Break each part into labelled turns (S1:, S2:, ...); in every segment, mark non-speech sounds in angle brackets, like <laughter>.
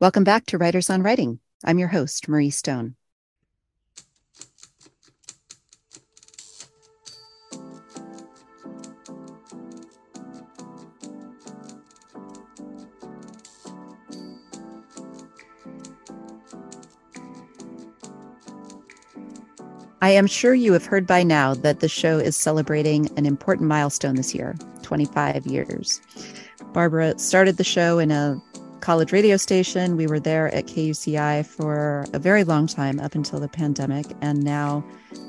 S1: Welcome back to Writers on Writing. I'm your host, Marrie Stone. I am sure you have heard by now that the show is celebrating an important milestone this year 25 years. Barbara started the show in a college radio station. We were there at KUCI for a very long time up until the pandemic. And now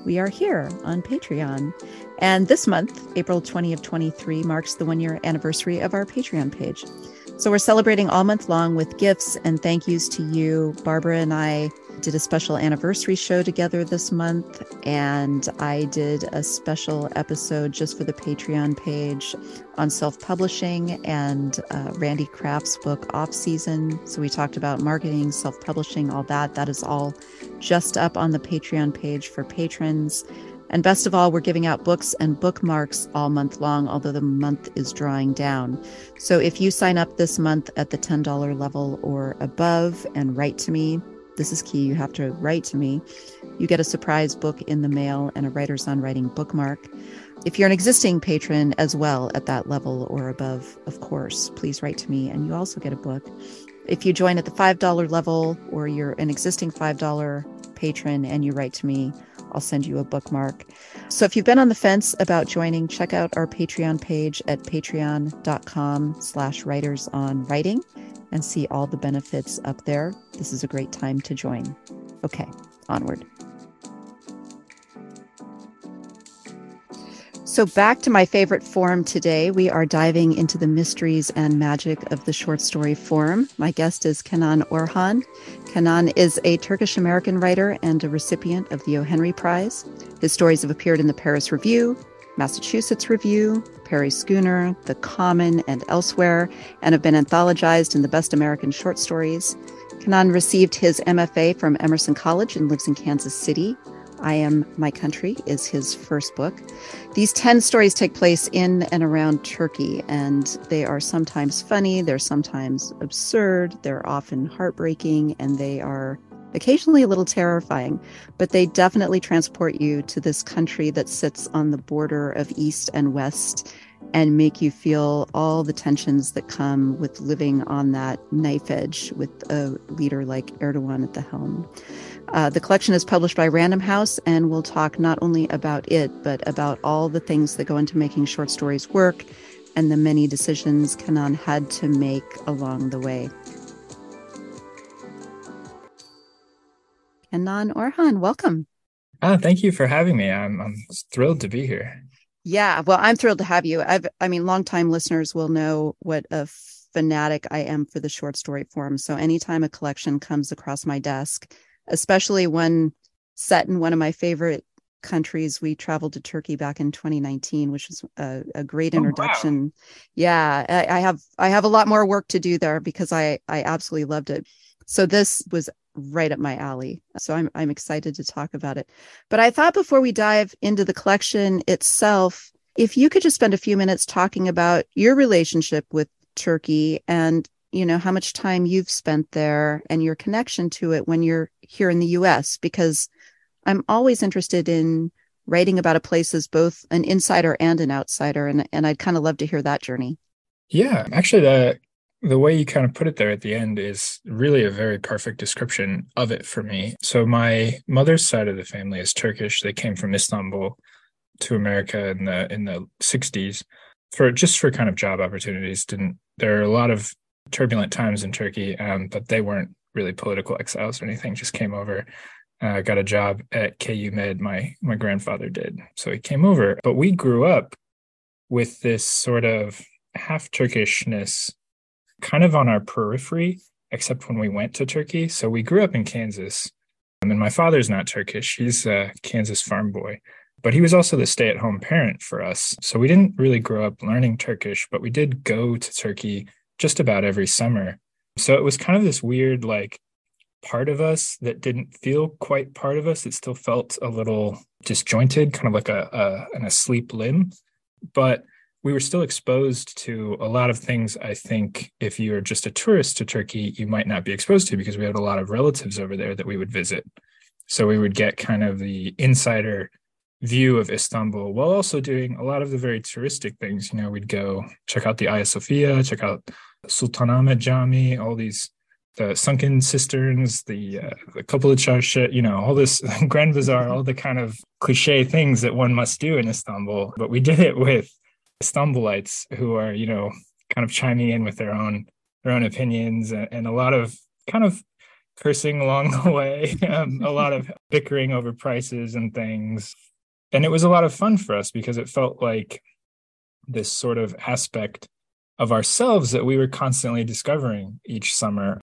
S1: we are here on Patreon. And this month, April 20 of 23, marks the one year anniversary of our Patreon page. So we're celebrating all month long with gifts and thank yous to you. Barbara and I did a special anniversary show together this month, and I did a special episode just for the Patreon page on self publishing and uh, Randy Kraft's book Off Season. So we talked about marketing, self publishing, all that. That is all just up on the Patreon page for patrons. And best of all, we're giving out books and bookmarks all month long, although the month is drawing down. So if you sign up this month at the $10 level or above and write to me, this is key. You have to write to me. You get a surprise book in the mail and a Writers on Writing bookmark. If you're an existing patron as well at that level or above, of course, please write to me and you also get a book. If you join at the $5 level or you're an existing $5 patron and you write to me, I'll send you a bookmark. So if you've been on the fence about joining, check out our Patreon page at patreon.com slash writers on writing and see all the benefits up there. This is a great time to join. Okay, onward. So, back to my favorite form today. We are diving into the mysteries and magic of the short story form. My guest is Kenan Orhan. Kenan is a Turkish American writer and a recipient of the O. Henry Prize. His stories have appeared in the Paris Review, Massachusetts Review, Prairie Schooner, The Common, and elsewhere, and have been anthologized in the Best American Short Stories. Kenan received his MFA from Emerson College and lives in Kansas City. I Am My Country is his first book. These 10 stories take place in and around Turkey, and they are sometimes funny, they're sometimes absurd, they're often heartbreaking, and they are occasionally a little terrifying, but they definitely transport you to this country that sits on the border of East and West and make you feel all the tensions that come with living on that knife edge with a leader like Erdogan at the helm. Uh, the collection is published by Random House, and we'll talk not only about it, but about all the things that go into making short stories work and the many decisions Kenan had to make along the way. Kenan Orhan, welcome.
S2: Ah, thank you for having me. I'm I'm thrilled to be here.
S1: Yeah, well, I'm thrilled to have you. I've I mean, longtime listeners will know what a fanatic I am for the short story form. So anytime a collection comes across my desk, especially one set in one of my favorite countries, we traveled to Turkey back in 2019, which was a, a great introduction. Oh, wow. Yeah, I, I have I have a lot more work to do there because I I absolutely loved it. So this was right up my alley. So I'm I'm excited to talk about it. But I thought before we dive into the collection itself, if you could just spend a few minutes talking about your relationship with Turkey and you know how much time you've spent there and your connection to it when you're here in the US because I'm always interested in writing about a place as both an insider and an outsider and and I'd kind of love to hear that journey.
S2: Yeah, actually the the way you kind of put it there at the end is really a very perfect description of it for me. So my mother's side of the family is Turkish. They came from Istanbul to America in the in the 60s for just for kind of job opportunities. Didn't there are a lot of turbulent times in Turkey, um, but they weren't really political exiles or anything. Just came over, uh, got a job at KU Med. My my grandfather did, so he came over. But we grew up with this sort of half Turkishness kind of on our periphery, except when we went to Turkey. So we grew up in Kansas. Um, and my father's not Turkish, he's a Kansas farm boy. But he was also the stay at home parent for us. So we didn't really grow up learning Turkish, but we did go to Turkey just about every summer. So it was kind of this weird, like, part of us that didn't feel quite part of us. It still felt a little disjointed, kind of like a, a an asleep limb. But we were still exposed to a lot of things I think if you're just a tourist to Turkey, you might not be exposed to because we had a lot of relatives over there that we would visit. So we would get kind of the insider view of Istanbul while also doing a lot of the very touristic things. You know, we'd go check out the Hagia Sophia, check out Sultanahmet Jami, all these the sunken cisterns, the uh, the Kapalı Çarşı, you know, all this <laughs> Grand Bazaar, all the kind of cliche things that one must do in Istanbul. But we did it with Istanbulites who are, you know, kind of chiming in with their own their own opinions and, and a lot of kind of cursing along the <laughs> way, um, a lot of <laughs> bickering over prices and things. And it was a lot of fun for us because it felt like this sort of aspect of ourselves that we were constantly discovering each summer.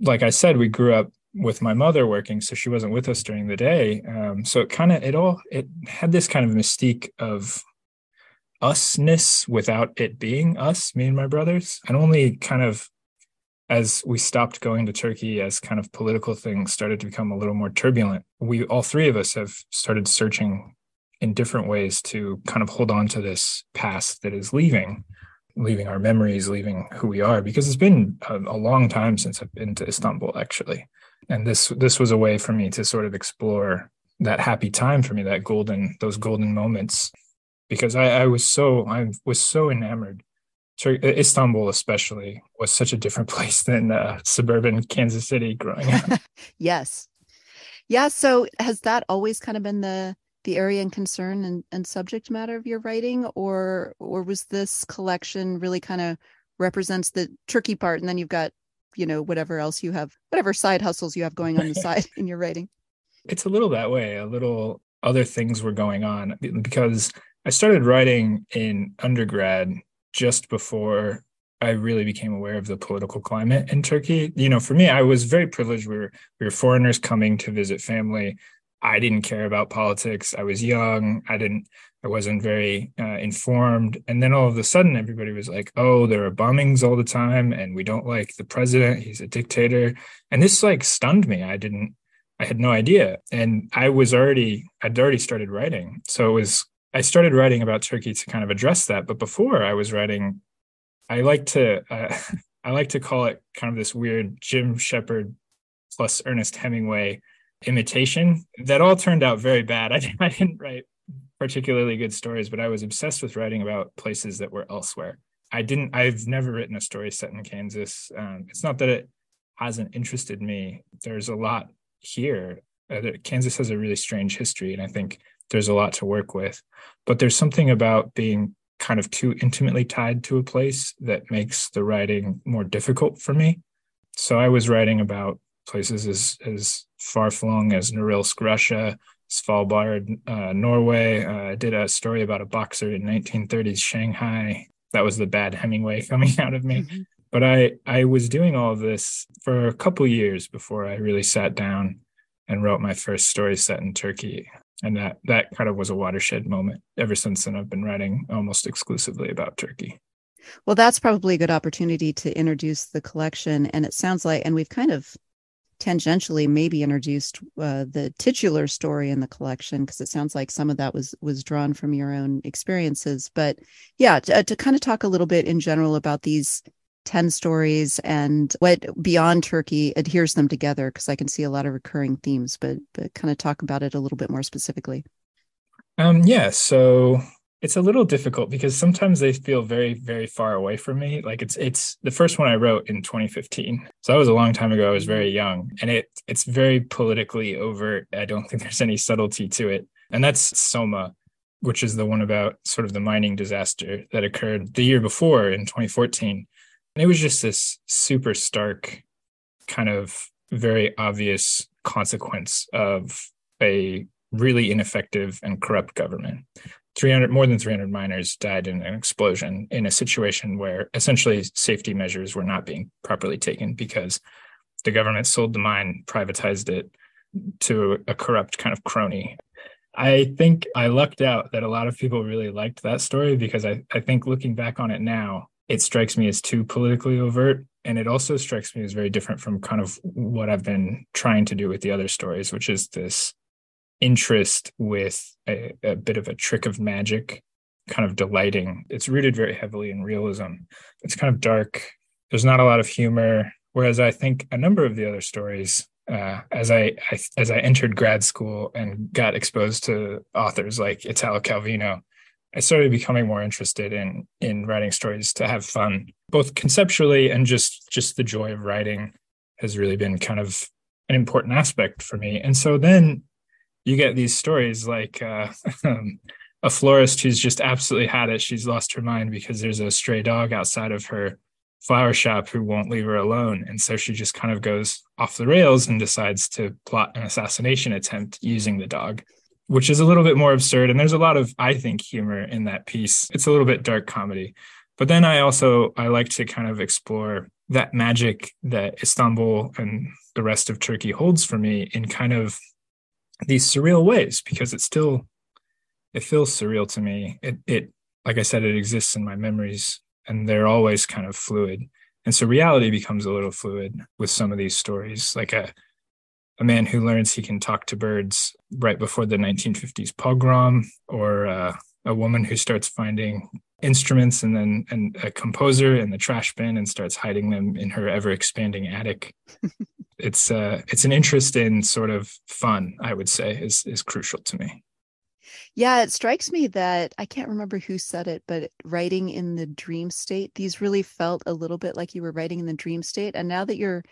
S2: Like I said, we grew up with my mother working, so she wasn't with us during the day. Um, so it kind of it all it had this kind of mystique of usness without it being us, me and my brothers. And only kind of as we stopped going to Turkey, as kind of political things started to become a little more turbulent, we all three of us have started searching in different ways to kind of hold on to this past that is leaving, leaving our memories, leaving who we are, because it's been a, a long time since I've been to Istanbul, actually. And this this was a way for me to sort of explore that happy time for me, that golden, those golden moments, because I, I was so I was so enamored Istanbul, especially, was such a different <laughs> place than uh, suburban Kansas City growing up. <laughs>
S1: yes, yeah. So has that always kind of been the the area and concern and, and subject matter of your writing, or or was this collection really kind of represents the tricky part, and then you've got you know whatever else you have, whatever side hustles you have going on the <laughs> side in your writing.
S2: It's a little that way. A little other things were going on because I started writing in undergrad just before I really became aware of the political climate in Turkey. You know, for me, I was very privileged. We were we were foreigners coming to visit family. I didn't care about politics. I was young. I didn't. I wasn't very uh, informed. And then all of a sudden, everybody was like, "Oh, there are bombings all the time, and we don't like the president. He's a dictator." And this like stunned me. I didn't. I had no idea. And I was already. I'd already started writing, so it was I started writing about Turkey to kind of address that. But before I was writing, I like to uh, <laughs> I like to call it kind of this weird Jim Shepard plus Ernest Hemingway imitation that all turned out very bad. <laughs> I, I didn't write particularly good stories, but I was obsessed with writing about places that were elsewhere. I didn't. I've never written a story set in Kansas. Um, it's not that it hasn't interested me. There's a lot here. Uh, Kansas has a really strange history, and I think there's a lot to work with. But there's something about being kind of too intimately tied to a place that makes the writing more difficult for me. So I was writing about places as as far flung as Norilsk, Russia, Svalbard, uh, Norway. Uh, I did a story about a boxer in 1930s Shanghai. That was the bad Hemingway <laughs> coming out of me. Mm-hmm. But I I was doing all of this for a couple years before I really sat down and wrote my first story set in Turkey and that that kind of was a watershed moment ever since then i've been writing almost exclusively about turkey.
S1: Well that's probably a good opportunity to introduce the collection. And it sounds like and we've kind of tangentially maybe introduced uh, the titular story in the collection because it sounds like some of that was was drawn from your own experiences. But yeah to, uh, to kind of talk a little bit in general about these 10 stories and what beyond turkey adheres them together because i can see a lot of recurring themes but but kind of talk about it a little bit more specifically.
S2: Um yeah so it's a little difficult because sometimes they feel very very far away from me. Like it's it's the first one i wrote in 2015 so that was a long time ago. I was very young and it it's very politically overt. I don't think there's any subtlety to it. And that's soma which is the one about sort of the mining disaster that occurred the year before in 2014 and it was just this super stark, kind of very obvious consequence of a really ineffective and corrupt government. 300 more than 300 miners died in an explosion in a situation where essentially safety measures were not being properly taken because the government sold the mine privatized it to a corrupt kind of crony i think i lucked out that a lot of people really liked that story because i, I think looking back on it now it strikes me as too politically overt and it also strikes me as very different from kind of what I've been trying to do with the other stories, which is this interest with a, a bit of a trick of magic kind of delighting. It's rooted very heavily in realism. It's kind of dark. There's not a lot of humor. Whereas I think a number of the other stories, uh, as I, I as I entered grad school and got exposed to authors like Italo Calvino, I started becoming more interested in in writing stories to have fun, both conceptually and just just the joy of writing has really been kind of an important aspect for me. And so then you get these stories like uh, <laughs> um, a florist who's just absolutely had it. She's lost her mind because there's a stray dog outside of her flower shop who won't leave her alone. And so she just kind of goes off the rails and decides to plot an assassination attempt using the dog which is a little bit more absurd. And there's a lot of, I think, humor in that piece. It's a little bit dark comedy. But then I also I like to kind of explore that magic that Istanbul and the rest of Turkey holds for me in kind of these surreal ways because it still it feels surreal to me. It it like I said, it exists in my memories and they're always kind of fluid. And so reality becomes a little fluid with some of these stories. Like a a man who learns he can talk to birds right before the 1950s pogrom, or uh, a woman who starts finding instruments and then and a composer in the trash bin and starts hiding them in her ever expanding attic. <laughs> it's uh, it's an interest in sort of fun, I would say, is is crucial to me.
S1: Yeah, it strikes me that I can't remember who said it, but writing in the dream state, these really felt a little bit like you were writing in the dream state. And now that you're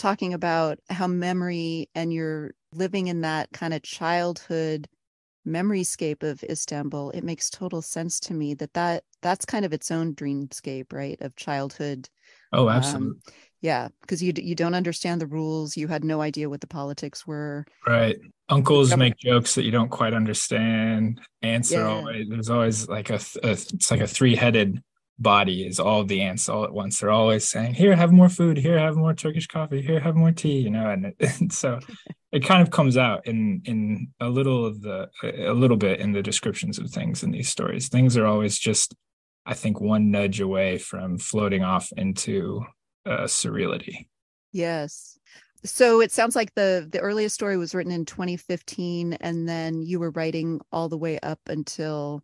S1: talking about how memory and you're living in that kind of childhood memoryscape of Istanbul, it makes total sense to me that that that's kind of its own dreamscape, right, of childhood.
S2: Oh, absolutely. Um,
S1: yeah, because you you don't understand the rules. You had no idea what the politics were.
S2: Right. Uncles make jokes that you don't quite understand. Aunts yeah. are always there's always like a, a it's like a three headed body is all the aunts all at once. They're always saying, "Here, have more food. Here, have more Turkish coffee. Here, have more tea." You know, and, <laughs> and so <laughs> it kind of comes out in in a little of the a little bit in the descriptions of things in these stories. Things are always just, I think, one nudge away from floating off into uh, surreality.
S1: Yes. So it sounds like the the earliest story was written in 2015, and then you were writing all the way up until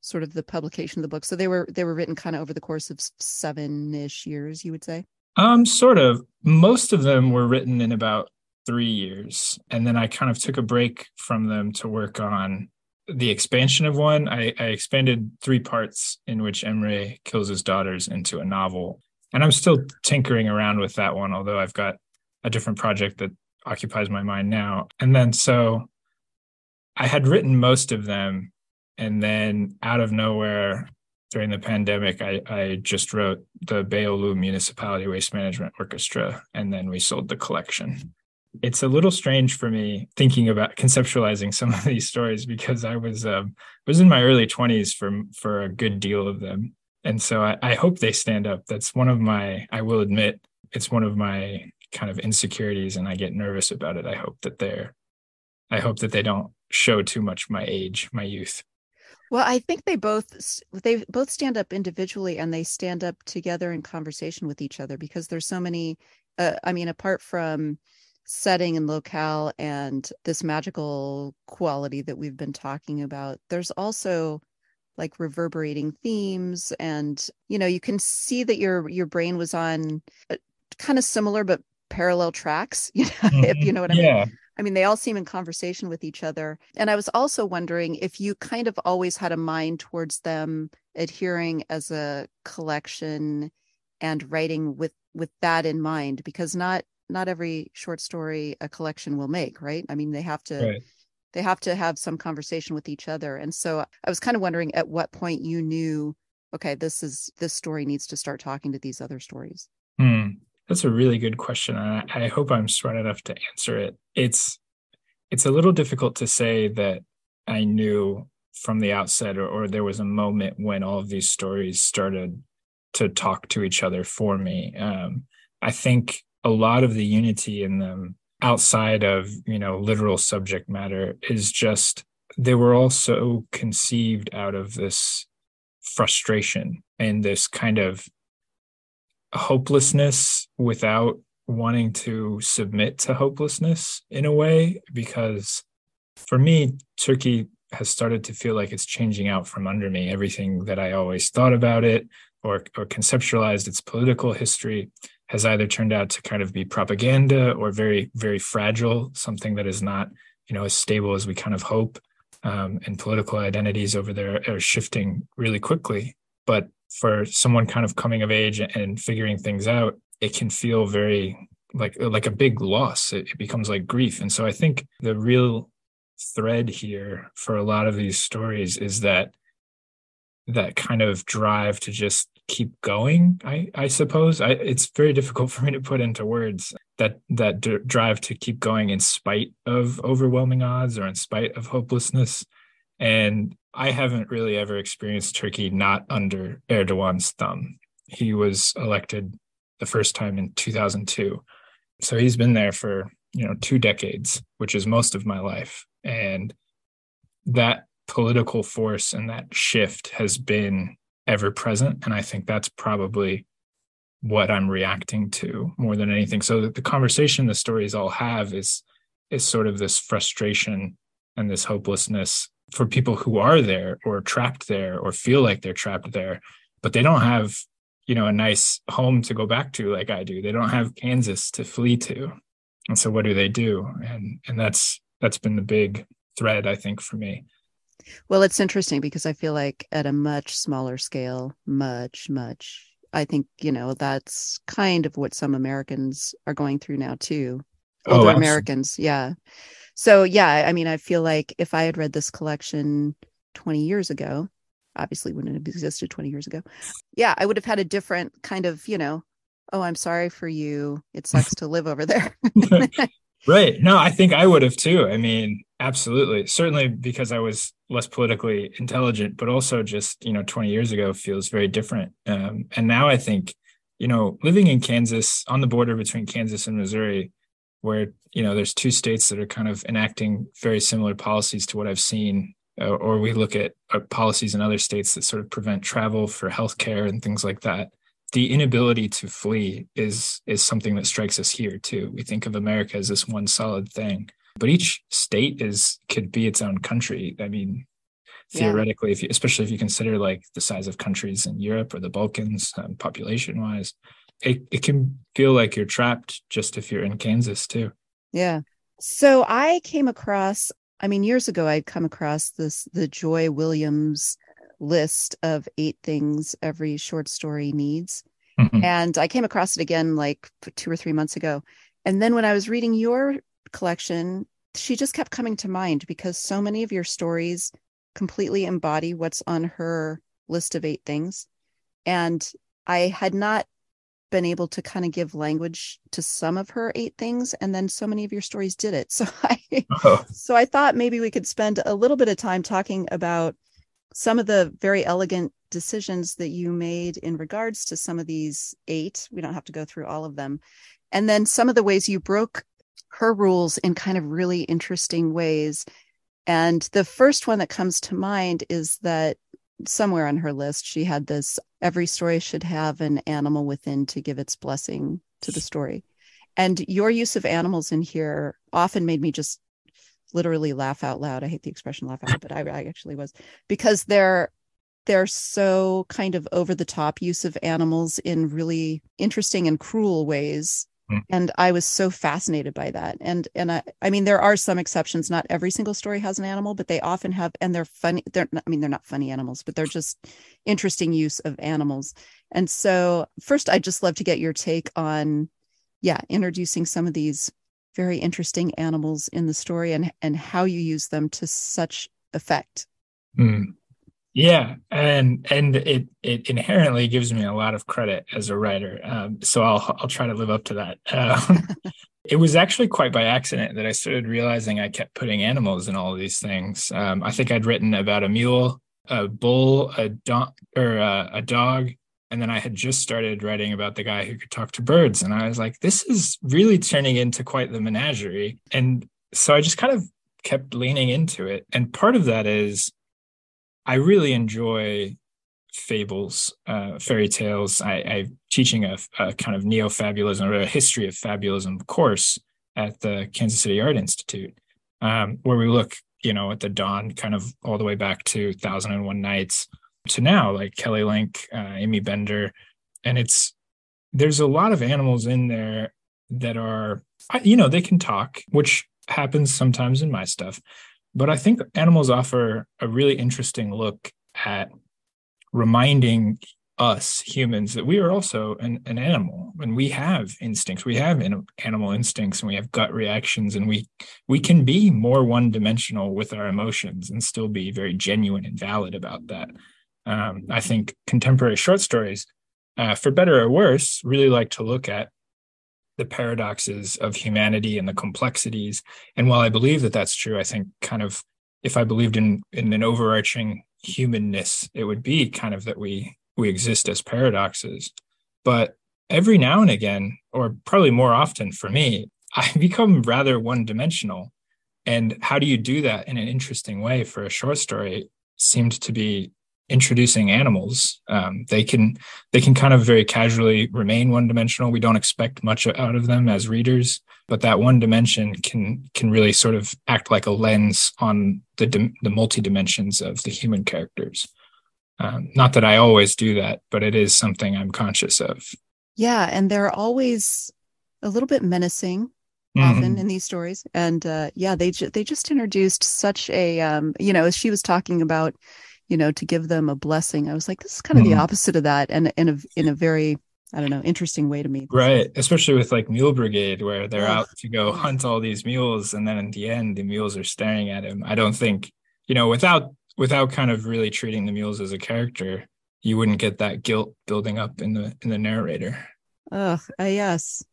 S1: sort of the publication of the book. So they were they were written kind of over the course of seven ish years, you would say.
S2: Um, sort of. Most of them were written in about three years, and then I kind of took a break from them to work on the expansion of one. I, I expanded three parts in which Emre kills his daughters into a novel, and I'm still tinkering around with that one. Although I've got a different project that occupies my mind now, and then so I had written most of them and then out of nowhere during the pandemic, I, I just wrote the Beyoğlu Municipality Waste Management Orchestra, and then we sold the collection. It's a little strange for me thinking about conceptualizing some of these stories because I was um, was in my early twenties for for a good deal of them, and so I, I hope they stand up. That's one of my I will admit it's one of my kind of insecurities, and I get nervous about it. I hope that they're I hope that they don't show too much my age, my youth.
S1: Well, I think they both they both stand up individually and they stand up together in conversation with each other because there's so many uh, I mean apart from setting and locale and this magical quality that we've been talking about there's also like reverberating themes and you know you can see that your your brain was on uh, kind of similar but parallel tracks <laughs> you know mm-hmm. if you know what i
S2: yeah.
S1: mean I mean, they all seem in conversation with each other. And I was also wondering if you kind of always had a mind towards them adhering as a collection and writing with with that in mind, because not not every short story a collection will make, right? I mean, they have to right. they have to have some conversation with each other. And so I was kind of wondering at what point you knew, okay, this is this story needs to start talking to these other stories.
S2: Hmm. That's a really good question. And I, I hope I'm smart enough to answer it. It's it's a little difficult to say that I knew from the outset or, or there was a moment when all of these stories started to talk to each other for me. Um, I think a lot of the unity in them outside of you know literal subject matter is just they were also conceived out of this frustration and this kind of hopelessness without wanting to submit to hopelessness in a way because for me turkey has started to feel like it's changing out from under me. Everything that I always thought about it or, or conceptualized its political history has either turned out to kind of be propaganda or very, very fragile, something that is not, you know, as stable as we kind of hope. Um, and political identities over there are shifting really quickly. But for someone kind of coming of age and figuring things out, it can feel very like like a big loss. It, it becomes like grief. And so I think the real thread here for a lot of these stories is that that kind of drive to just keep going i i suppose I, it's very difficult <laughs> for me to put into words that that d- drive to keep going in spite of overwhelming odds or in spite of hopelessness and i haven't really ever experienced turkey not under erdogan's thumb. He was elected the first time in 2002 so he's been there for you know two decades which is most of my life. And that political force and that shift has been ever present. And i think that's probably what i'm reacting to more than anything. So the conversation the stories all have is is sort of this frustration and this hopelessness for people who are there or trapped there or feel like they're trapped there but they don't have you know a nice home to go back to like i do they don't have kansas to flee to and so what do they do and and that's that's been the big thread i think for me
S1: well, it's interesting because I feel like at a much smaller scale, much, much, I think, you know, that's kind of what some Americans are going through now too. Oh, Older oh, Americans. Yeah. So, yeah, I mean, I feel like if I had read this collection 20 years ago, obviously wouldn't have existed 20 years ago. Yeah, I would have had a different kind of, you know, oh, I'm sorry for you. It sucks to live over there. <laughs> <laughs>
S2: right. No, I think I would have too. I mean, absolutely. Certainly because I was less politically intelligent, but also just, you know, 20 years ago feels very different. Um, and now I think, you know, living in Kansas on the border between Kansas and Missouri, where, you know, there's two states that are kind of enacting very similar policies to what I've seen, uh, or we look at uh, policies in other states that sort of prevent travel for healthcare and things like that. The inability to flee is is something that strikes us here too. We think of America as this one solid thing but each state is could be its own country i mean theoretically yeah. if you, especially if you consider like the size of countries in europe or the balkans um, population wise it, it can feel like you're trapped just if you're in kansas too
S1: yeah so i came across i mean years ago i'd come across this the joy williams list of eight things every short story needs mm-hmm. and i came across it again like two or three months ago and then when i was reading your collection, she just kept coming to mind because so many of your stories completely embody what's on her list of eight things. And I had not been able to kind of give language to some of her eight things and then so many of your stories did it <laughs> so i oh. so i thought maybe we could spend a little bit of time talking about some of the very elegant decisions that you made in regards to some of these eight we don't have to go through all of them and then some of the ways you broke her rules in kind of really interesting ways. And the first one that comes to mind is that somewhere on her list, she had this every story should have an animal within to give its blessing to the story. And your use of animals in here often made me just literally laugh out loud. I hate the expression laugh out but I, I actually was because they're they're so kind of over the top use of animals in really interesting and cruel ways. And i was so fascinated by that. And and I, I mean there are some exceptions. Not every single story has an animal but they often have and they're funny they're i mean they're not funny animals but they're just interesting use of animals. And so first i'd just love to get your take on yeah introducing some of these very interesting animals in the story and and how you use them to such effect.
S2: Mm. Yeah, and and it it inherently gives me a lot of credit as a writer. Um, so I'll I'll try to live up to that. Um, <laughs> it was actually quite by accident that I started realizing I kept putting animals in all of these things. Um, I think I'd written about a mule, a bull, a dog, or a, a dog, and then I had just started writing about the guy who could talk to birds, and I was like, this is really turning into quite the menagerie. And so I just kind of kept leaning into it, and part of that is I really enjoy fables, uh, fairy tales. I, I'm teaching a, a kind of neo fabulism or a history of fabulism course at the Kansas City Art Institute, um, where we look you know, at the dawn, kind of all the way back to Thousand and One Nights to now, like Kelly Link, uh, Aimee Bender. And it's, there's a lot of animals in there that are, you know, they can talk, which happens sometimes in my stuff. But I think animals offer a really interesting look at reminding us humans that we are also an, an animal and we have instincts. We have in, animal instincts and we have gut reactions and we we can be more one dimensional with our emotions and still be very genuine and valid about that. Um, i think contemporary short stories uh, for better or worse really like to look at the paradoxes of humanity and the complexities and while i believe that that's true i think kind of if i believed in in an overarching humanness it would be kind of that we we exist as paradoxes. But every now and again, or probably more often for me, <laughs> I become rather one dimensional. And how do you do that in an interesting way for a short story seemed to be introducing animals. Um, they can they can kind of very casually remain one dimensional. We don't expect much out of them as readers, but that one dimension can can really sort of act like a lens on the the multi dimensions of the human characters. Um, not that I always do that, but it is something I'm conscious of.
S1: Yeah, and they're always a little bit menacing often mm-hmm. in these stories and uh yeah they ju- they just introduced such a um you know as she was talking about you know to give them a blessing. I was like this is kind of mm-hmm. the opposite of that and in a in a very i don't know interesting way to me.
S2: Right. Especially with like mule brigade where they're out to go hunt all these mules and then in the end the mules are staring at him. I don't think you know without without kind of really treating the mules as a character, you wouldn't get that guilt building up in the in the narrator.
S1: Ugh, uh, yes.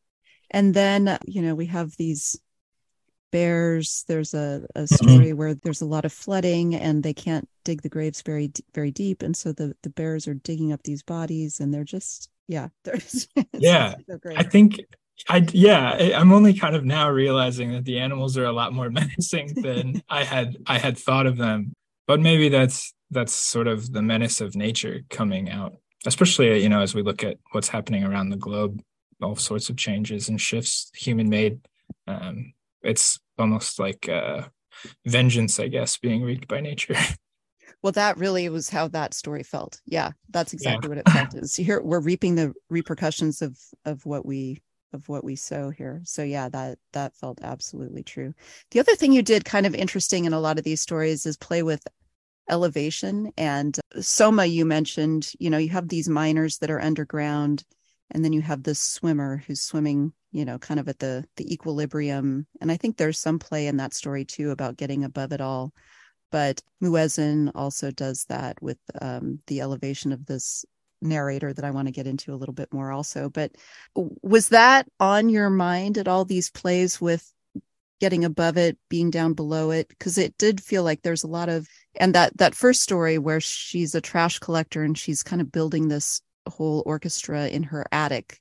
S1: And then you know we have these bears. There's a, a mm-hmm. story mm-hmm. where there's a lot of flooding and they can't dig the graves very very deep, and so the the bears are digging up these bodies, and they're just yeah, <laughs> they're just,
S2: yeah. So I think I yeah, I'm only kind of now realizing that the animals are a lot more <laughs> menacing than I had I had thought of them but maybe that's that's sort of the menace of nature coming out especially you know as we look at what's happening around the globe all sorts of changes and shifts human made um, it's almost like uh, vengeance i guess being wreaked by nature. <laughs>
S1: Well that really was how that story felt. Yeah that's exactly yeah. what it <laughs> felt is. Here we're reaping the repercussions of of what we of what we sow here. So yeah that that felt absolutely true. The other thing you did kind of interesting in a lot of these stories is play with elevation and soma you mentioned you know you have these miners that are underground and then you have this swimmer who's swimming you know kind of at the the equilibrium and i think there's some play in that story too about getting above it all but muezzin also does that with um, the elevation of this narrator that I want to get into a little bit more also. But was that on your mind at all these plays with getting above it, being down below it? Because it did feel like there's a lot of and that that first story where she's a trash collector and she's kind of building this whole orchestra in her attic.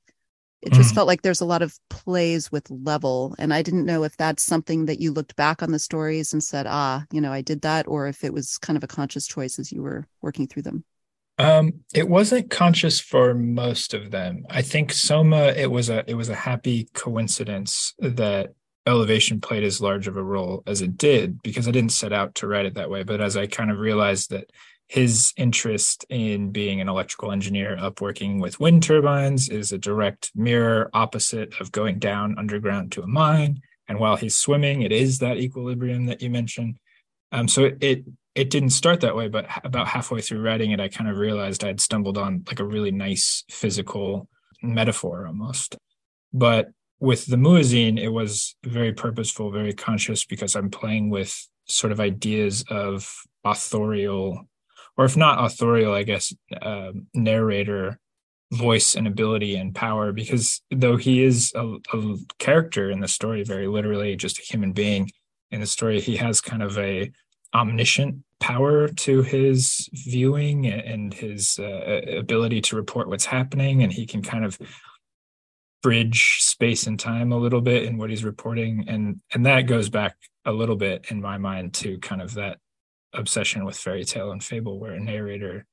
S1: It just mm. felt like there's a lot of plays with level. And I didn't know if that's something that you looked back on the stories and said, ah, you know, I did that, or if it was kind of a conscious choice as you were working through them.
S2: Um, it wasn't conscious for most of them. I think Soma, it was a it was a happy coincidence that elevation played as large of a role as it did because I didn't set out to write it that way. But as I kind of realized that his interest in being an electrical engineer up working with wind turbines is a direct mirror opposite of going down underground to a mine. And while he's swimming, it is that equilibrium that you mentioned. Um, so it, it it didn't start that way, but about halfway through writing it, I kind of realized I'd stumbled on like a really nice physical metaphor almost. But with the Muezzin, it was very purposeful, very conscious because I'm playing with sort of ideas of authorial, or if not authorial, I guess, uh, narrator voice and ability and power. Because though he is a, a character in the story, very literally just a human being in the story, he has kind of a omniscient power to his viewing and his uh, ability to report what's happening and he can kind of bridge space and time a little bit in what he's reporting and and that goes back a little bit in my mind to kind of that obsession with fairy tale and fable where a narrator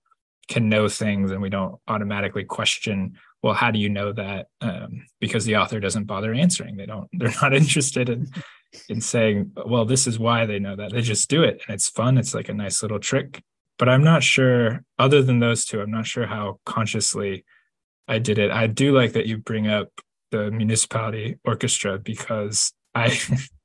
S2: can know things and we don't automatically question well how do you know that um, because the author doesn't bother answering they don't <laughs> they're not interested in in saying, well, this is why they know that. They just do it and it's fun. It's like a nice little trick. But I'm not sure, other than those two, I'm not sure how consciously I did it. I do like that you bring up the municipality orchestra because I <laughs>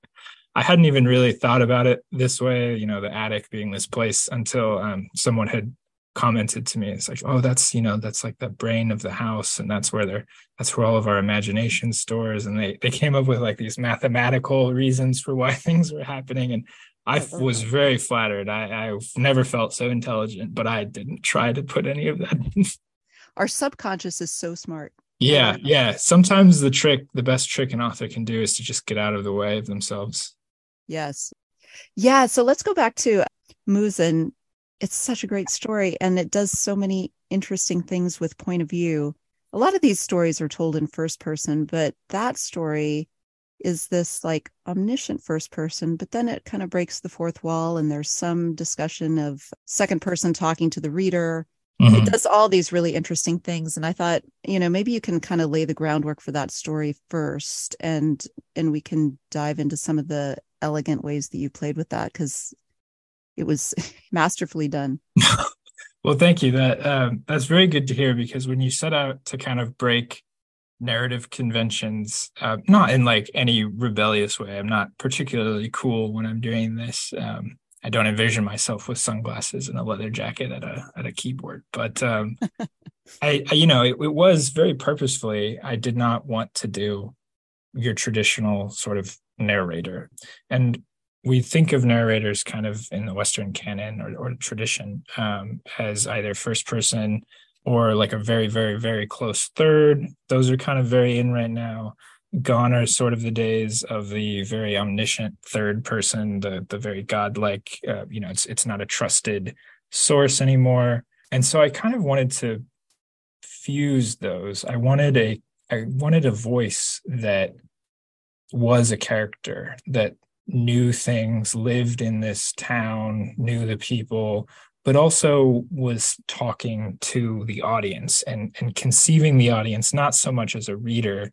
S2: I hadn't even really thought about it this way, you know, the attic being this place until um, someone had commented to me. It's like, oh, that's you know, that's like the brain of the house, and that's where they're that's where all of our imagination stores. And they they came up with like these mathematical reasons for why <laughs> things were happening, and I was very flattered. I I've never felt so intelligent, but I didn't try to put any of that. In. <laughs>
S1: our subconscious is so smart.
S2: Yeah, yeah. Sometimes the trick, the best trick an author can do is to just get out of the way of themselves.
S1: Yes. Yeah. So let's go back to Muezzin. It's such a great story and it does so many interesting things with point of view. A lot of these stories are told in first person, but that story is this like omniscient first person, but then it kind of breaks the fourth wall and there's some discussion of second person talking to the reader. Mm-hmm. It does all these really interesting things. And I thought, you know, maybe you can kind of lay the groundwork for that story first and and we can dive into some of the elegant ways that you played with that because it was <laughs> masterfully done. <laughs>
S2: well, thank you. That um, that's very good to hear because when you set out to kind of break narrative conventions, uh, not in like any rebellious way. I'm not particularly cool when I'm doing this. Um, I don't envision myself with sunglasses and a leather jacket at a at a keyboard, but um, <laughs> I, I, you know, it, it was very purposefully. I did not want to do your traditional sort of narrator. And we think of narrators kind of in the Western canon or, or tradition um, as either first person or like a very, very, very close third. Those are kind of very in right now. Gone are sort of the days of the very omniscient third person, the the very godlike. Uh, you know, it's it's not a trusted source anymore. And so I kind of wanted to fuse those. I wanted a I wanted a voice that was a character that knew things, lived in this town, knew the people, but also was talking to the audience and, and conceiving the audience not so much as a reader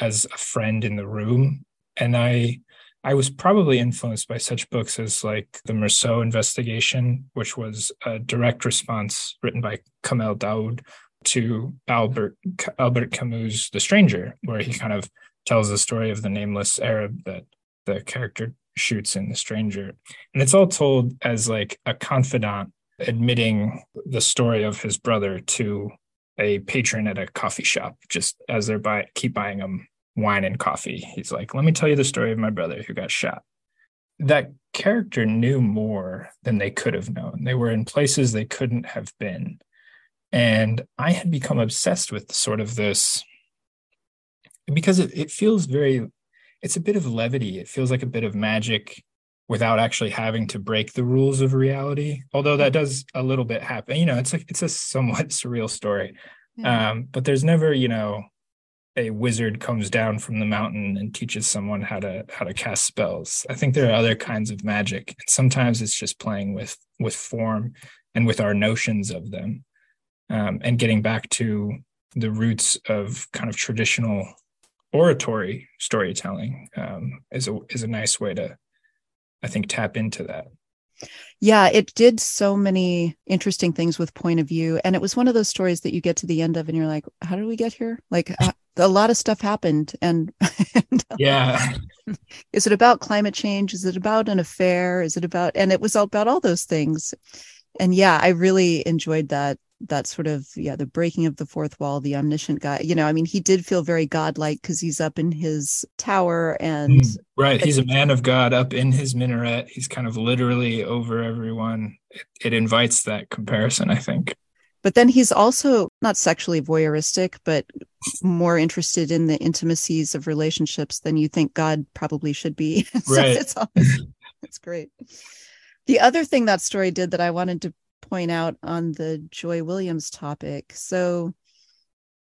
S2: as a friend in the room. And I I was probably influenced by such books as like the Meursault investigation, which was a direct response written by Kamel Daoud to Albert Albert Camus' The Stranger, where he kind of tells the story of the nameless Arab that the character shoots in The Stranger. And it's all told as like a confidant admitting the story of his brother to a patron at a coffee shop, just as they're buy keep buying him wine and coffee. He's like, Let me tell you the story of my brother who got shot. That character knew more than they could have known. They were in places they couldn't have been. And I had become obsessed with sort of this because it, it feels very it's a bit of levity. It feels like a bit of magic without actually having to break the rules of reality although that does a little bit happen. You know it's a it's a somewhat <laughs> surreal story. Yeah. um, but there's never you know a wizard comes down from the mountain and teaches someone how to how to cast spells. I think there are other kinds of magic. And sometimes it's just playing with with form and with our notions of them. Um, and getting back to the roots of kind of traditional oratory storytelling um, is a is a nice way to, I think, tap into that.
S1: Yeah, it did so many interesting things with point of view, and it was one of those stories that you get to the end of, and you're like, "How did we get here?" Like uh, a lot of stuff happened, and,
S2: and <laughs> yeah,
S1: is it about climate change? Is it about an affair? Is it about? And it was all about all those things, and yeah, I really enjoyed that that sort of yeah the breaking of the fourth wall the omniscient guy you know i mean he did feel very godlike because he's up in his tower and mm,
S2: right he's a man of god up in his minaret. He's kind of literally over everyone. It, it invites that comparison i think.
S1: But then he's also not sexually voyeuristic but more interested in the intimacies of relationships than you think god probably should be. <laughs>
S2: So right.
S1: it's, always, it's great. The other thing that story did that i wanted to point out on the Joy Williams topic. So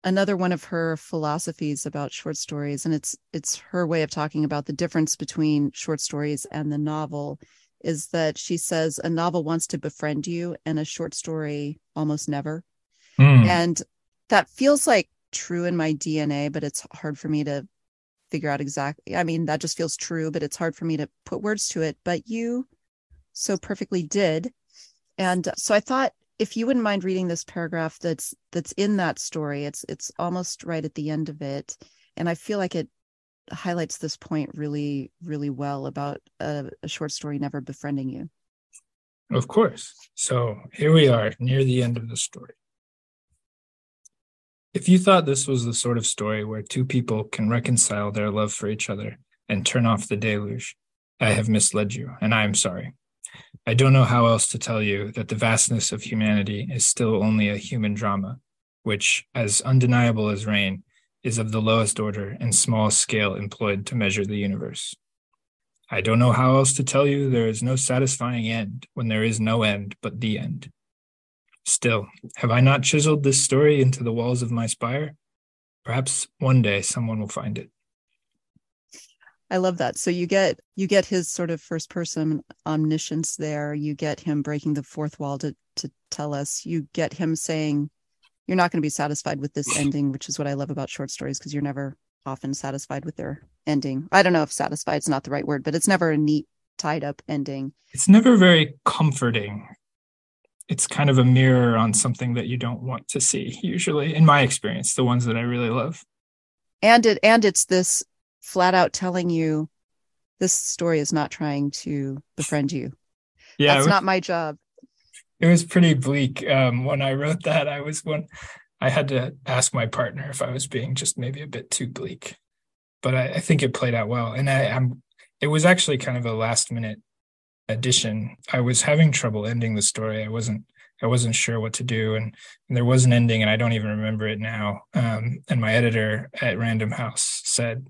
S1: another one of her philosophies about short stories and it's it's her way of talking about the difference between short stories and the novel is that she says a novel wants to befriend you and a short story almost never. Mm. And that feels like true in my DNA, but it's hard for me to figure out exactly. I mean, that just feels true, but it's hard for me to put words to it. But you so perfectly did. And so I thought if you wouldn't mind reading this paragraph that's that's in that story, it's it's almost right at the end of it. And I feel like it highlights this point really, really well about a, a short story never befriending you.
S2: Of course. So here we are near the end of the story. If you thought this was the sort of story where two people can reconcile their love for each other and turn off the deluge, I have misled you, and I am sorry. I don't know how else to tell you that the vastness of humanity is still only a human drama, which, as undeniable as rain, is of the lowest order and smallest scale employed to measure the universe. I don't know how else to tell you there is no satisfying end when there is no end but the end. Still, have I not chiseled this story into the walls of my spire? Perhaps one day someone will find it.
S1: I love that. So you get you get his sort of first person omniscience there. You get him breaking the fourth wall to to tell us. You get him saying, "You're not going to be satisfied with this <laughs> ending," which is what I love about short stories because you're never often satisfied with their ending. I don't know if satisfied is not the right word, but it's never a neat tied up ending.
S2: It's never very comforting. It's kind of a mirror on something that you don't want to see. Usually, in my experience, the ones that I really love.
S1: And it and it's this flat out telling you this story is not trying to befriend you. Yeah, that's was, not my job.
S2: It was pretty bleak. Um, when I wrote that, I was one. I had to ask my partner if I was being just maybe a bit too bleak, but I, I think it played out well. And I, I'm. It was actually kind of a last minute addition. I was having trouble ending the story. I wasn't. I wasn't sure what to do, and, and there was an ending, and I don't even remember it now. Um, and my editor at Random House said,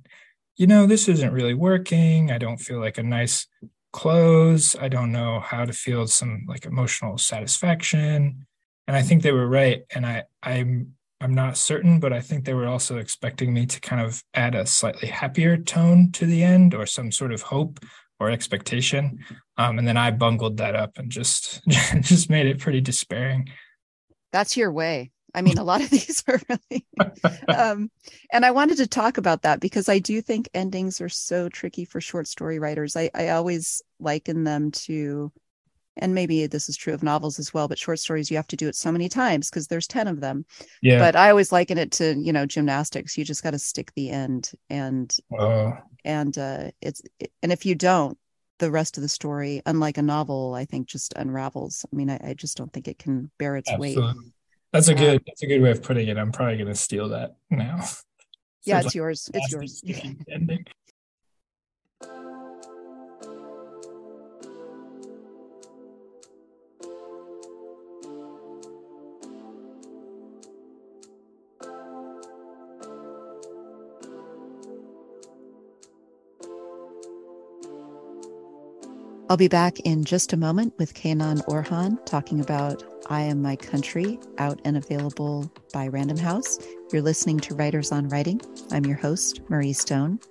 S2: you know, this isn't really working. I don't feel like a nice close. I don't know how to feel some like emotional satisfaction. And I think they were right. And I, I'm I'm not certain, but I think they were also expecting me to kind of add a slightly happier tone to the end or some sort of hope or expectation. Um, and then I bungled that up and just <laughs> just made it pretty despairing.
S1: That's your way. I mean, a lot of <laughs> these are really. <laughs> um, and I wanted to talk about that because I do think endings are so tricky for short story writers. I, I always liken them to, and maybe this is true of novels as well, but short stories, you have to do it so many times because there's 10 of them. Yeah. But I always liken it to, you know, gymnastics. You just got to stick the end. And, uh, and uh, it's, and if you don't, the rest of the story, unlike a novel, I think just unravels. I mean, I, I just don't think it can bear its Absolutely. weight.
S2: That's a good. That's a good way of putting it. I'm probably going to steal that now. <laughs>
S1: yeah, it's like yours. It's yours. <laughs> Ending. I'll be back in just a moment with Kenan Orhan talking about I Am My Country, out and available by Random House. You're listening to Writers on Writing. I'm your host, Marrie Stone.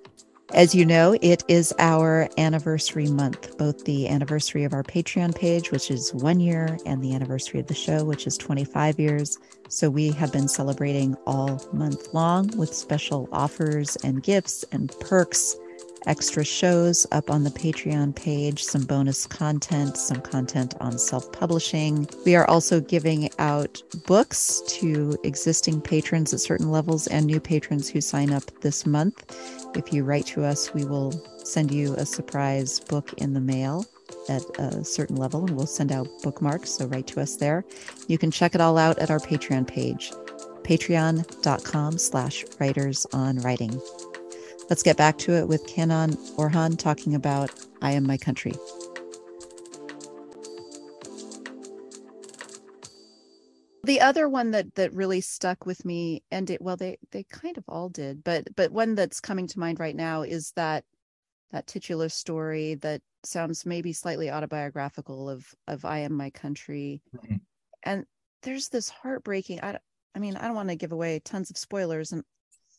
S1: As you know, it is our anniversary month, both the anniversary of our Patreon page, which is one year, and the anniversary of the show, which is 25 years. So we have been celebrating all month long with special offers and gifts and perks extra shows up on the Patreon page, some bonus content, some content on self publishing. We are also giving out books to existing patrons at certain levels and new patrons who sign up this month. If you write to us, we will send you a surprise book in the mail at a certain level and we'll send out bookmarks so write to us there you can check it all out at our patreon page patreon.com slash writers on writing Let's get back to it with Kenan Orhan talking about I Am My Country. The other one that that really stuck with me, and it well, they they kind of all did, but but one that's coming to mind right now is that that titular story that sounds maybe slightly autobiographical of of I Am My Country, mm-hmm. and there's this heartbreaking. I I mean, I don't want to give away tons of spoilers, and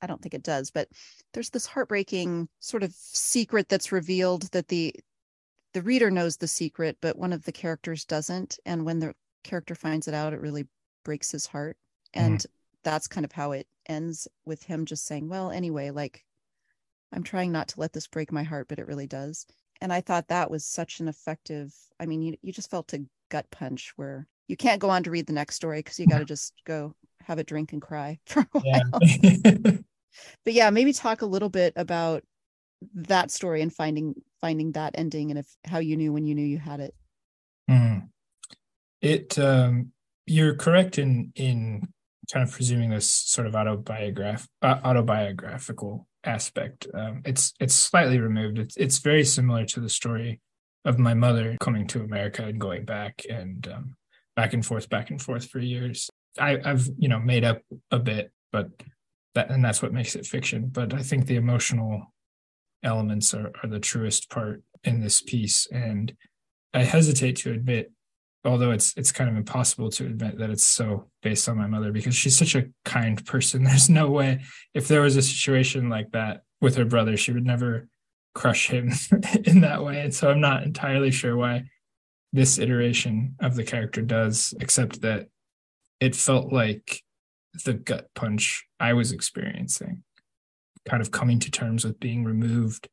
S1: I don't think it does, but there's this heartbreaking sort of secret that's revealed that the the reader knows the secret, but one of the characters doesn't. And when the character finds it out, it really breaks his heart. And mm-hmm. that's kind of how it ends with him just saying, Well, anyway, like I'm trying not to let this break my heart, but it really does. And I thought that was such an effective, I mean, you, you just felt a gut punch where you can't go on to read the next story because you got to just go have a drink and cry <laughs> for a while. Yeah. <laughs> but yeah, maybe talk a little bit about that story and finding finding that ending and if how you knew when you knew you had it.
S2: Mm. It um you're correct in in kind of presuming this sort of autobiograph uh, autobiographical aspect. Um, it's it's slightly removed. It's it's very similar to the story of my mother coming to America and going back and um, back and forth, back and forth for years. I, I've you know made up a bit, but that and that's what makes it fiction. But I think the emotional elements are, are the truest part in this piece, and I hesitate to admit although it's it's kind of impossible to admit that it's so based on my mother because she's such a kind person. <laughs> There's no way if there was a situation like that with her brother she would never crush him <laughs> in that way. And so i'm not entirely sure why this iteration of the character does except that it felt like the gut punch i was experiencing kind of coming to terms with being removed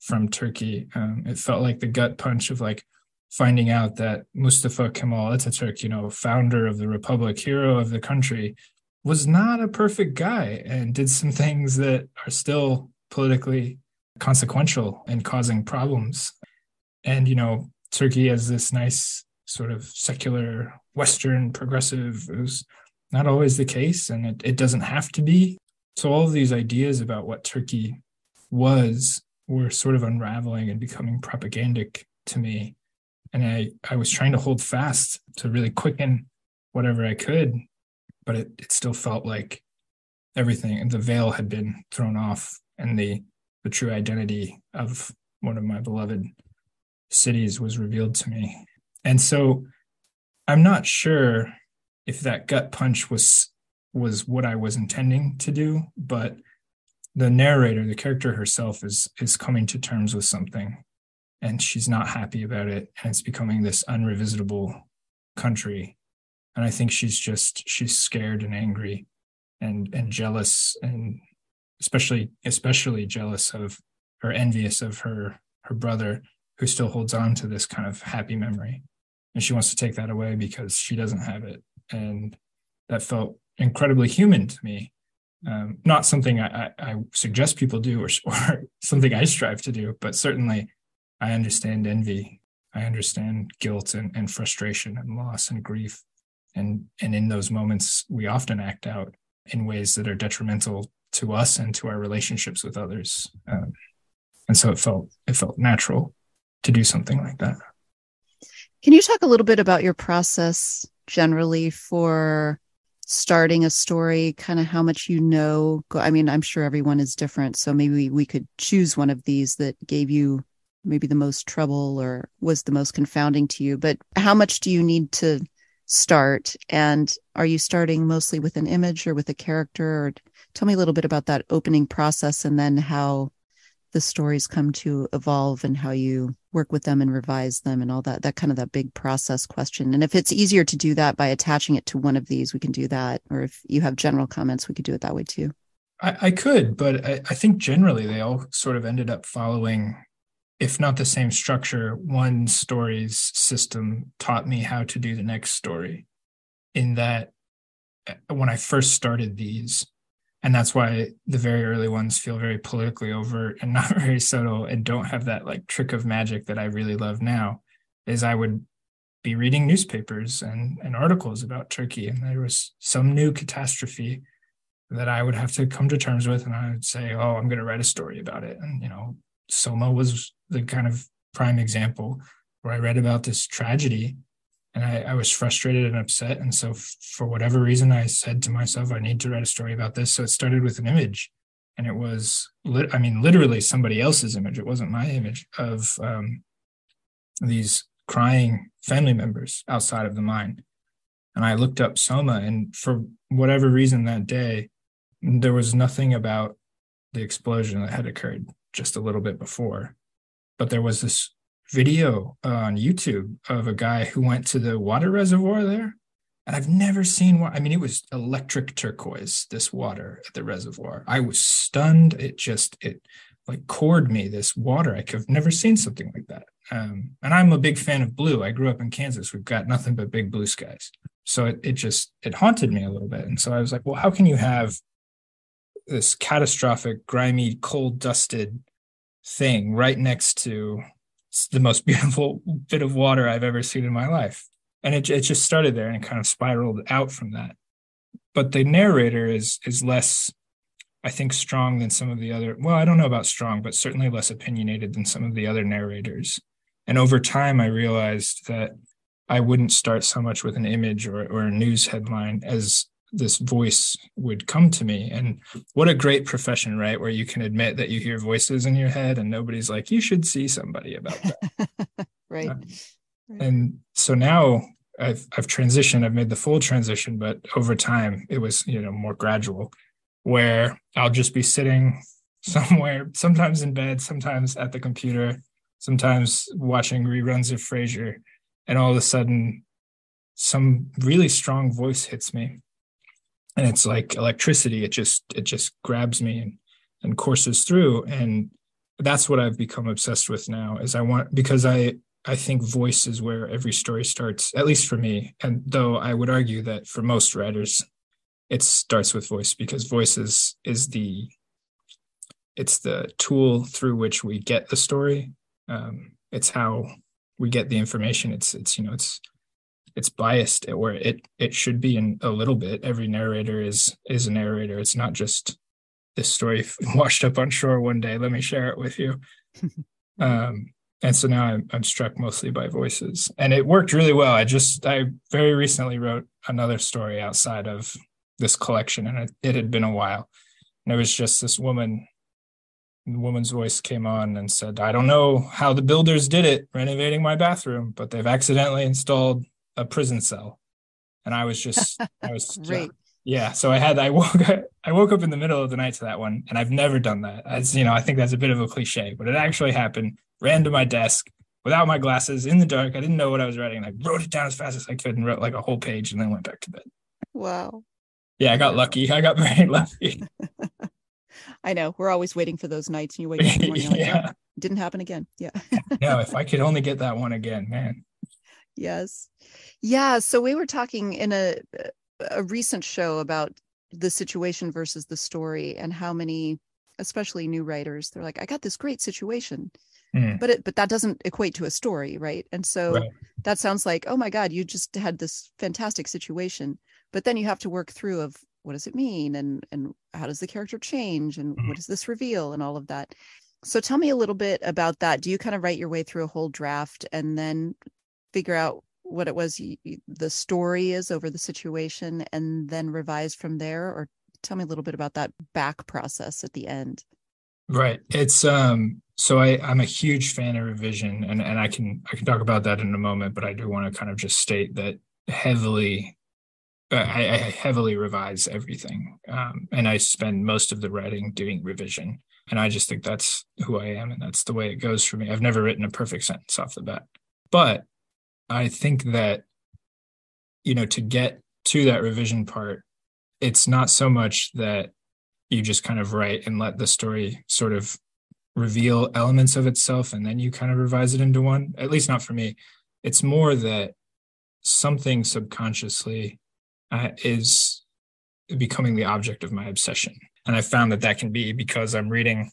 S2: from turkey um, it felt like the gut punch of like finding out that Mustafa Kemal Ataturk, you know, founder of the republic, hero of the country, was not a perfect guy and did some <laughs> things that are still politically consequential and causing problems. And, you know, Turkey has this nice sort of secular, Western, progressive, it was not always the case, and it, it doesn't have to be. So all of these ideas about what Turkey was were sort of unraveling and becoming propagandic to me and I, I was trying to hold fast to really quicken whatever I could, but it, it still felt like everything and the veil had been thrown off and the the true identity of one of my beloved cities was revealed to me. And so I'm not sure if that gut punch was was what I was intending to do, but the narrator, the character herself is is coming to terms with something and she's not happy about it and it's becoming this unrevisitable country. And i think she's just she's scared and angry and and jealous and especially especially jealous of or envious of her her brother who still holds on to this kind of happy memory. And she wants to take that away because she doesn't have it and that felt incredibly human to me um, not something I, I, I, suggest people do or, <laughs> or something i strive to do but certainly I understand envy. I understand guilt and, and frustration and loss and grief. And, and in those moments, we often act out in ways that are detrimental to us and to our relationships with others. Um, and so it felt it felt natural to do something like that.
S1: Can you talk a little bit about your process generally for starting a story, kind of how much you know? I mean, I'm sure everyone is different. So maybe we could choose one of these that gave you maybe the most trouble or was the most confounding to you but how much do you need to start and are you starting mostly with an image or with a character or tell me a little bit about that opening process and then how the stories come to evolve and how you work with them and revise them and all that that kind of that big process question. And if it's easier to do that by attaching it to one of these we can do that. Or if you have general comments we could do it that way too.
S2: I, I could but I, I think generally they all sort of ended up following if not the same structure, one story's system taught me how to do the next story. In that, uh, when I first started these, and that's why the very early ones feel very politically overt and <laughs> not very subtle and don't have that like trick of magic that I really love now, is I would be reading newspapers and, and articles about Turkey, and there was some new catastrophe that I would have to come to terms with, and I would say, "Oh, I'm going to write a story about it," and you know, Soma was the kind of prime example where I read about this tragedy and I, I, was frustrated and upset. And so, f- for whatever reason, I said to myself, I need to write a story about this. So, it started with an image. And it was, lit- I mean, literally somebody else's image. It wasn't my image of um, these crying family members outside of the mine. And I looked up Soma, and for whatever reason that day, there was nothing about the explosion that had occurred just a little bit before but there was this video on YouTube of a guy who went to the water reservoir there. And I've never seen one. I mean, it was electric turquoise, this water at the reservoir. I was stunned. It just, it like poured me this water. I could have never seen something like that. Um, and I'm a big fan of blue. I grew up in Kansas. We've got nothing but big blue skies. So it, it just it haunted me a little bit. And so I was like, well, how can you have this catastrophic, grimy, cold, dusted thing right next to the most <laughs> beautiful bit of water I've ever seen in my life? And it it just started there and kind of spiraled out from that. But the narrator is is less I think strong than some of the other well, I don't know about strong, but certainly less opinionated than some of the other narrators. And over time, I realized that I wouldn't start so much with an image or, or a news headline as this voice would come to me. And what a great profession, right? Where you can admit that you hear voices in your head and nobody's like, you should see somebody about
S1: that. <laughs> right. Uh,
S2: and so now I've I've transitioned, I've made the full transition, but over time it was, you know, more gradual where I'll just be sitting <laughs> somewhere, sometimes in bed, sometimes at the computer, sometimes watching reruns of Frasier, and all of a sudden, some really strong voice hits me, and it's like electricity. It just it just grabs me and and courses through, and that's what I've become obsessed with now. Is I want because I I think voice is where every story starts, at least for me. And though I would argue that for most writers, it starts with voice because voice is, is the it's the tool through which we get the story um, it's how we get the information it's it's you know it's it's biased where it it should be in a little bit. Every narrator is is a narrator. It's not just this story <laughs> washed up on shore one day. Let me share it with you. <laughs> Um and so now I'm, I'm struck mostly by voices. And it worked really well. I just i very recently wrote another story outside of this collection and it, it had been a while. And it was just this woman the woman's voice came on and said, I don't know how the builders did it renovating my bathroom, but they've accidentally installed a prison cell. And I was just, <laughs> I was, yeah. So I had, I woke, I woke up in the middle of the night to that one, and I've never done that. As you know, I think that's a bit of a cliche, but it actually happened. Ran to my desk without my glasses in the dark. I didn't know what I was writing. And I wrote it down as fast as I could and wrote like a whole page, and then went back to bed.
S1: Wow.
S2: Yeah, I got lucky. I got <laughs> very lucky. <laughs>
S1: I know we're always waiting for those nights, and you wake up the morning, yeah. Like, oh, didn't happen again. Yeah.
S2: no, if I could only get that one again, man.
S1: Yes. Yeah. So we were talking in a a recent show about the situation versus the story and how many, especially new writers, they're like, I got this great situation. Mm. But it but that doesn't equate to a story, right? And so right. that sounds like, oh my God, you just had this fantastic situation. But then you have to work through of what does it mean and and how does the character change and mm-hmm. what does this reveal and all of that so tell me a little bit about that do you kind of write your way through a whole draft and then figure out what it was you, the story is over the situation and then revise from there or tell me a little bit about that back process at the end
S2: right it's um so i i'm a huge fan of revision and and i can i can talk about that in a moment but i do want to kind of just state that heavily I, I heavily revise everything, um, and I spend most of the writing doing revision. And I just think that's who I am, and that's the way it goes for me. I've never written a perfect sentence off the bat, but I think that you know to get to that revision part, it's not so much that you just kind of write and let the story sort of reveal elements of itself, and then you kind of revise it into one. At least not for me. It's more that something subconsciously uh, is becoming the object of my obsession. And I found that that can be because I'm reading,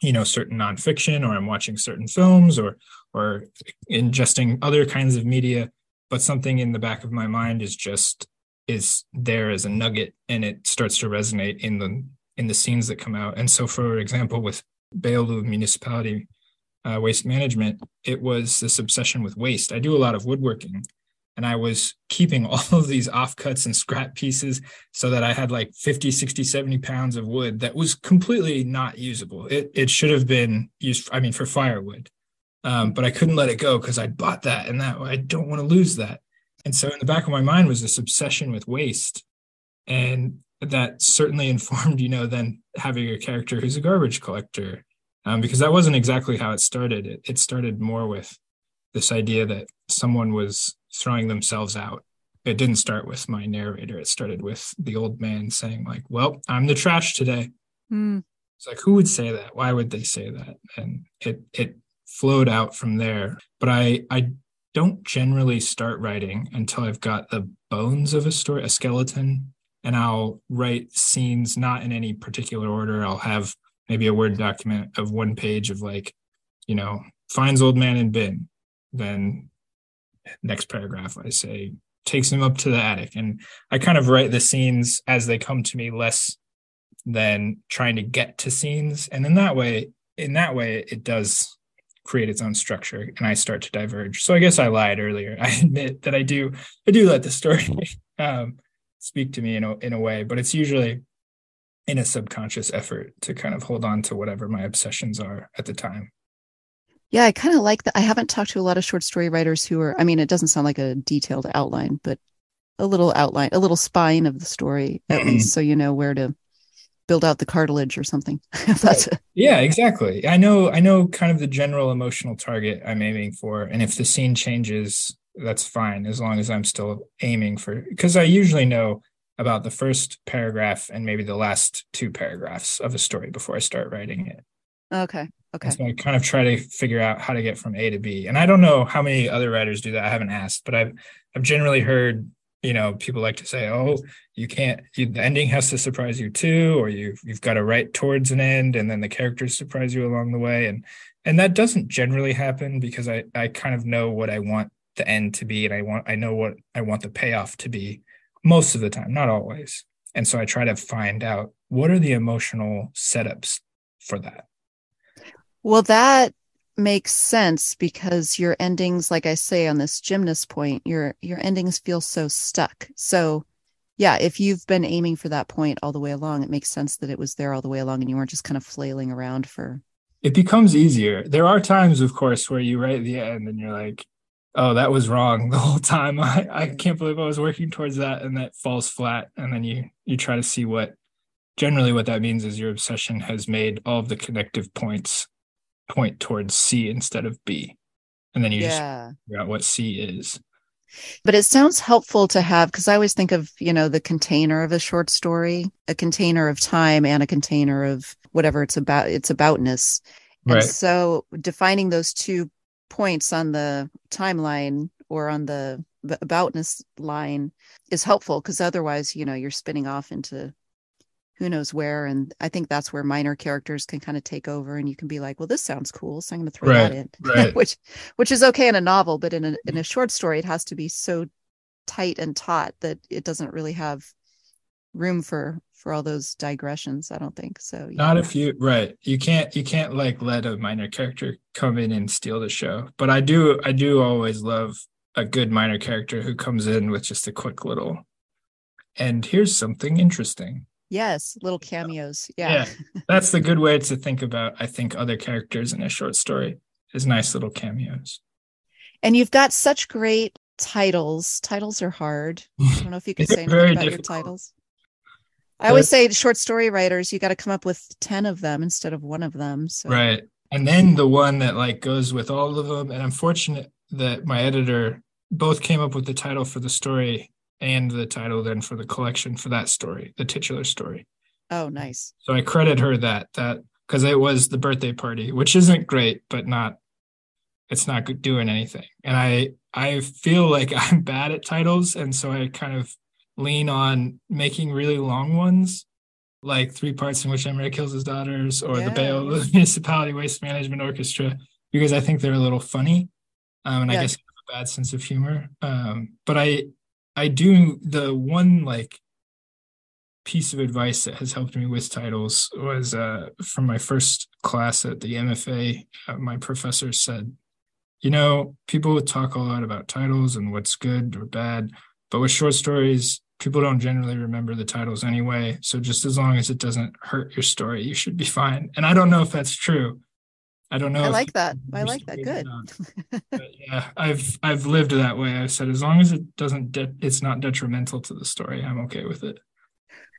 S2: you know, certain nonfiction, or I'm watching certain films, or or ingesting other kinds of media. But something in the back of my mind is just is there as a nugget, and it starts to resonate in the in the scenes that come out. And so, for example, with Beyoğlu Municipality uh, Waste Management, it was this obsession with waste. I do a lot of woodworking, and I was keeping <laughs> all of these offcuts and scrap pieces so that I had like 50, 60, 70 pounds of wood that was completely not usable. It, it should have been used, I mean, for firewood. Um, but I couldn't let it go because I bought that and that I don't want to lose that. And so in the back of my mind was this obsession with waste. And that certainly <laughs> informed, you know, then having a character who's a garbage collector. Um, because that wasn't exactly how it started. It, it started more with this idea that someone was throwing themselves out. It didn't start with my narrator. It started with the old man saying, like, well, I'm the trash today.
S1: Mm.
S2: It's like, who would say that? Why would they say that? And it it flowed out from there. But I I don't generally start writing until I've got the bones of a story, a skeleton, and I'll write scenes not in any particular order. I'll have maybe a Word document of one page of like, you know, finds old man in bin. Then next paragraph, I say takes him up to the attic. And I kind of write the scenes as they come to me less than trying to get to scenes. And in that way, in that way, it does create its own structure and I start to diverge. So I guess I lied earlier. <laughs> I admit that I do I do let the story <laughs> um, speak to me in a in a way, but it's usually in a subconscious effort to kind of hold on to whatever my obsessions are at the time.
S1: Yeah, I kind of like that. I haven't talked to a lot of short story writers who are, I mean, it doesn't sound like a detailed outline, but a little outline, a little spine of the story, at least, so you know where to build out the cartilage or something. <laughs>
S2: That's right. yeah, exactly. I know, I know kind of the general emotional target I'm aiming for. And if the scene changes, that's fine as long as I'm still aiming for, because I usually know about the first paragraph and maybe the last two paragraphs of a story before I start writing it.
S1: Okay. Okay.
S2: so I kind of try to figure out how to get from A to B. And I don't know how many other writers do that. I haven't asked, but I've I've generally heard, you know, people like to say, "Oh, you can't you, the ending has to surprise you too or you you've got to write towards an end and then the characters surprise you along the way." And and that doesn't generally happen because I I kind of know what I want the end to be and I want I know what I want the payoff to be most of the time, not always. And so I try to find out what are the emotional setups for that
S1: well, that makes sense because your endings, like I say on this gymnast point, your your endings feel so stuck. So yeah, if you've been aiming for that point all the way along, it makes sense that it was there all the way along and you weren't just kind of flailing around for
S2: it becomes easier. There are times, of course, where you write the end and you're like, oh, that was wrong <laughs> the whole time. I, I can't believe I was working towards that and that falls flat. And then you you try to see what generally what that means is your obsession has made all of the connective points point towards C instead of B. And then you yeah. just figure out what C is.
S1: But it sounds helpful to have because I always think of, you know, the container of a short story, a container of time and a container of whatever it's about, it's aboutness. And right. so defining those two points on the timeline or on the aboutness line is helpful because otherwise, you know, you're spinning off into who knows where. And I think that's where minor characters can kind of take over and you can be like, well, this sounds cool. So I'm going to throw right, that in, <laughs> right. which, which is okay in a novel, but in a, in a mm-hmm. short story, it has to be so tight and taut that it doesn't really have room for, for all those digressions. I don't think so.
S2: Yeah. Not if you, right. You can't, you can't like let a minor character come in and steal the show. But I do, I do always love a good minor character who comes in with just a quick little, and here's something interesting
S1: Yes, little cameos. Yeah.
S2: yeah. <laughs> That's the good way to think about, I think, other characters in a short story is nice little cameos.
S1: And you've got such great titles. Titles are hard. <laughs> I don't know if you can say anything about difficult. your titles. I always say short story writers, you got to come up with 10 of them instead of one of them. So.
S2: Right. And then the one that like goes with all of them. And I'm fortunate that my editor both came up with the title for the story and the title then for the collection for that story, the titular story.
S1: Oh, nice.
S2: So I credit her that that because it was the birthday party, which isn't great, but not it's not doing anything. And I I feel like <laughs> I'm bad at titles, and so I kind of lean on making really long ones, like three parts in which Emmerich kills his daughters, or yeah. the Bale <laughs> Municipality Waste Management Orchestra, because I think they're a little funny, um, and yeah. I guess I have a bad sense of humor. Um, but I I do the one like piece of advice that has helped me with titles was uh, from my first class at the MFA. Uh, my professor said, you know, people talk a lot about titles and what's good or bad, but with short stories, people don't generally remember the titles anyway. So just as long as it doesn't hurt your story, you should be fine. And I don't know if that's true, I don't know. I
S1: like that. I like that. Good. <laughs>
S2: yeah, I've I've lived that way. I said as long as it doesn't, de- it's not detrimental to the story. I'm okay with it.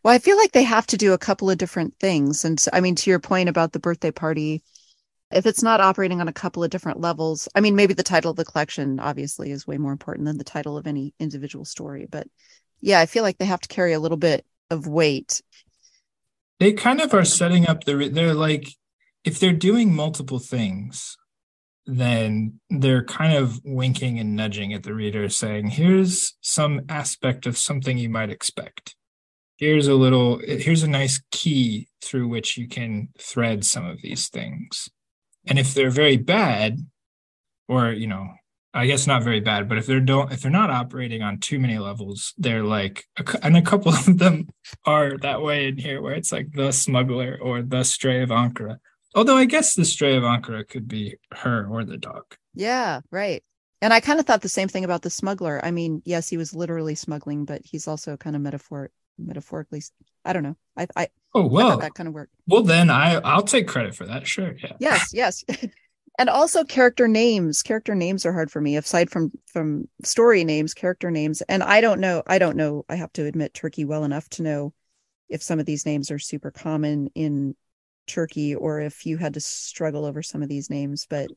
S1: Well, I feel like they have to do a couple of different things, and I mean, to your point about the birthday party, if it's not operating on a couple of different levels, I mean, maybe the title of the collection obviously is way more important than the title of any individual story. But yeah, I feel like they have to carry a little bit of weight
S2: they kind of are setting up the they're like if they're doing multiple things then they're kind of winking and nudging at the reader saying here's some aspect of something you might expect. Here's a little here's a nice key through which you can thread some of these things. And if they're very bad or you know i guess not very bad but if they're don't if they're not operating on too many levels they're like and a couple <laughs> of them are that way in here where it's like the smuggler or the stray of ankara although i guess the stray of ankara could be her or the dog.
S1: Yeah right. And i kind of thought the same thing about the smuggler. I mean yes he was literally smuggling but he's also kind of metaphor metaphorically i don't know. I i
S2: oh well.
S1: that kind of work
S2: well then i i'll take credit for that. Sure yeah.
S1: Yes yes. <laughs> And also character names. Character names are hard for me aside from from story names character names. And i don't know i don't know. I have to admit turkey well enough to know if some of these names are super common in turkey or if you had to struggle over some of these names but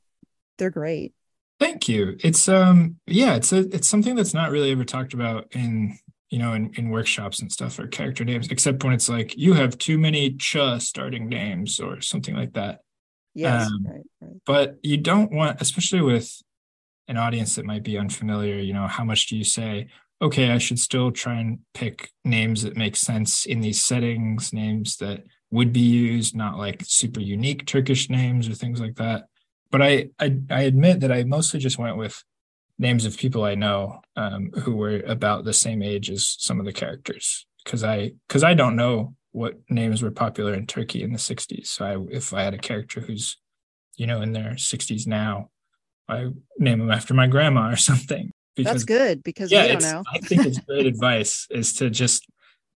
S1: they're great
S2: thank you it's um yeah it's a it's something that's not really ever talked about in you know, in, in workshops and stuff or character names, except when it's like you have too many ch starting names or something like that.
S1: Yes, um, right, right.
S2: But you don't want, especially with an audience that might be unfamiliar, you know, how much do you say, okay, I should still try and pick names that make sense in these settings, names that would be used, not like super unique Turkish names or things like that. But I, I, I admit that I mostly just went with names of people I know um, who were about the same age as some of the characters because I because I don't know what names were popular in Turkey in the 60s. So I, if I had a character who's you know in their 60s now, I name them after my grandma or <laughs> something.
S1: Because, That's good because yeah, know.
S2: I think it's great <laughs> advice is to just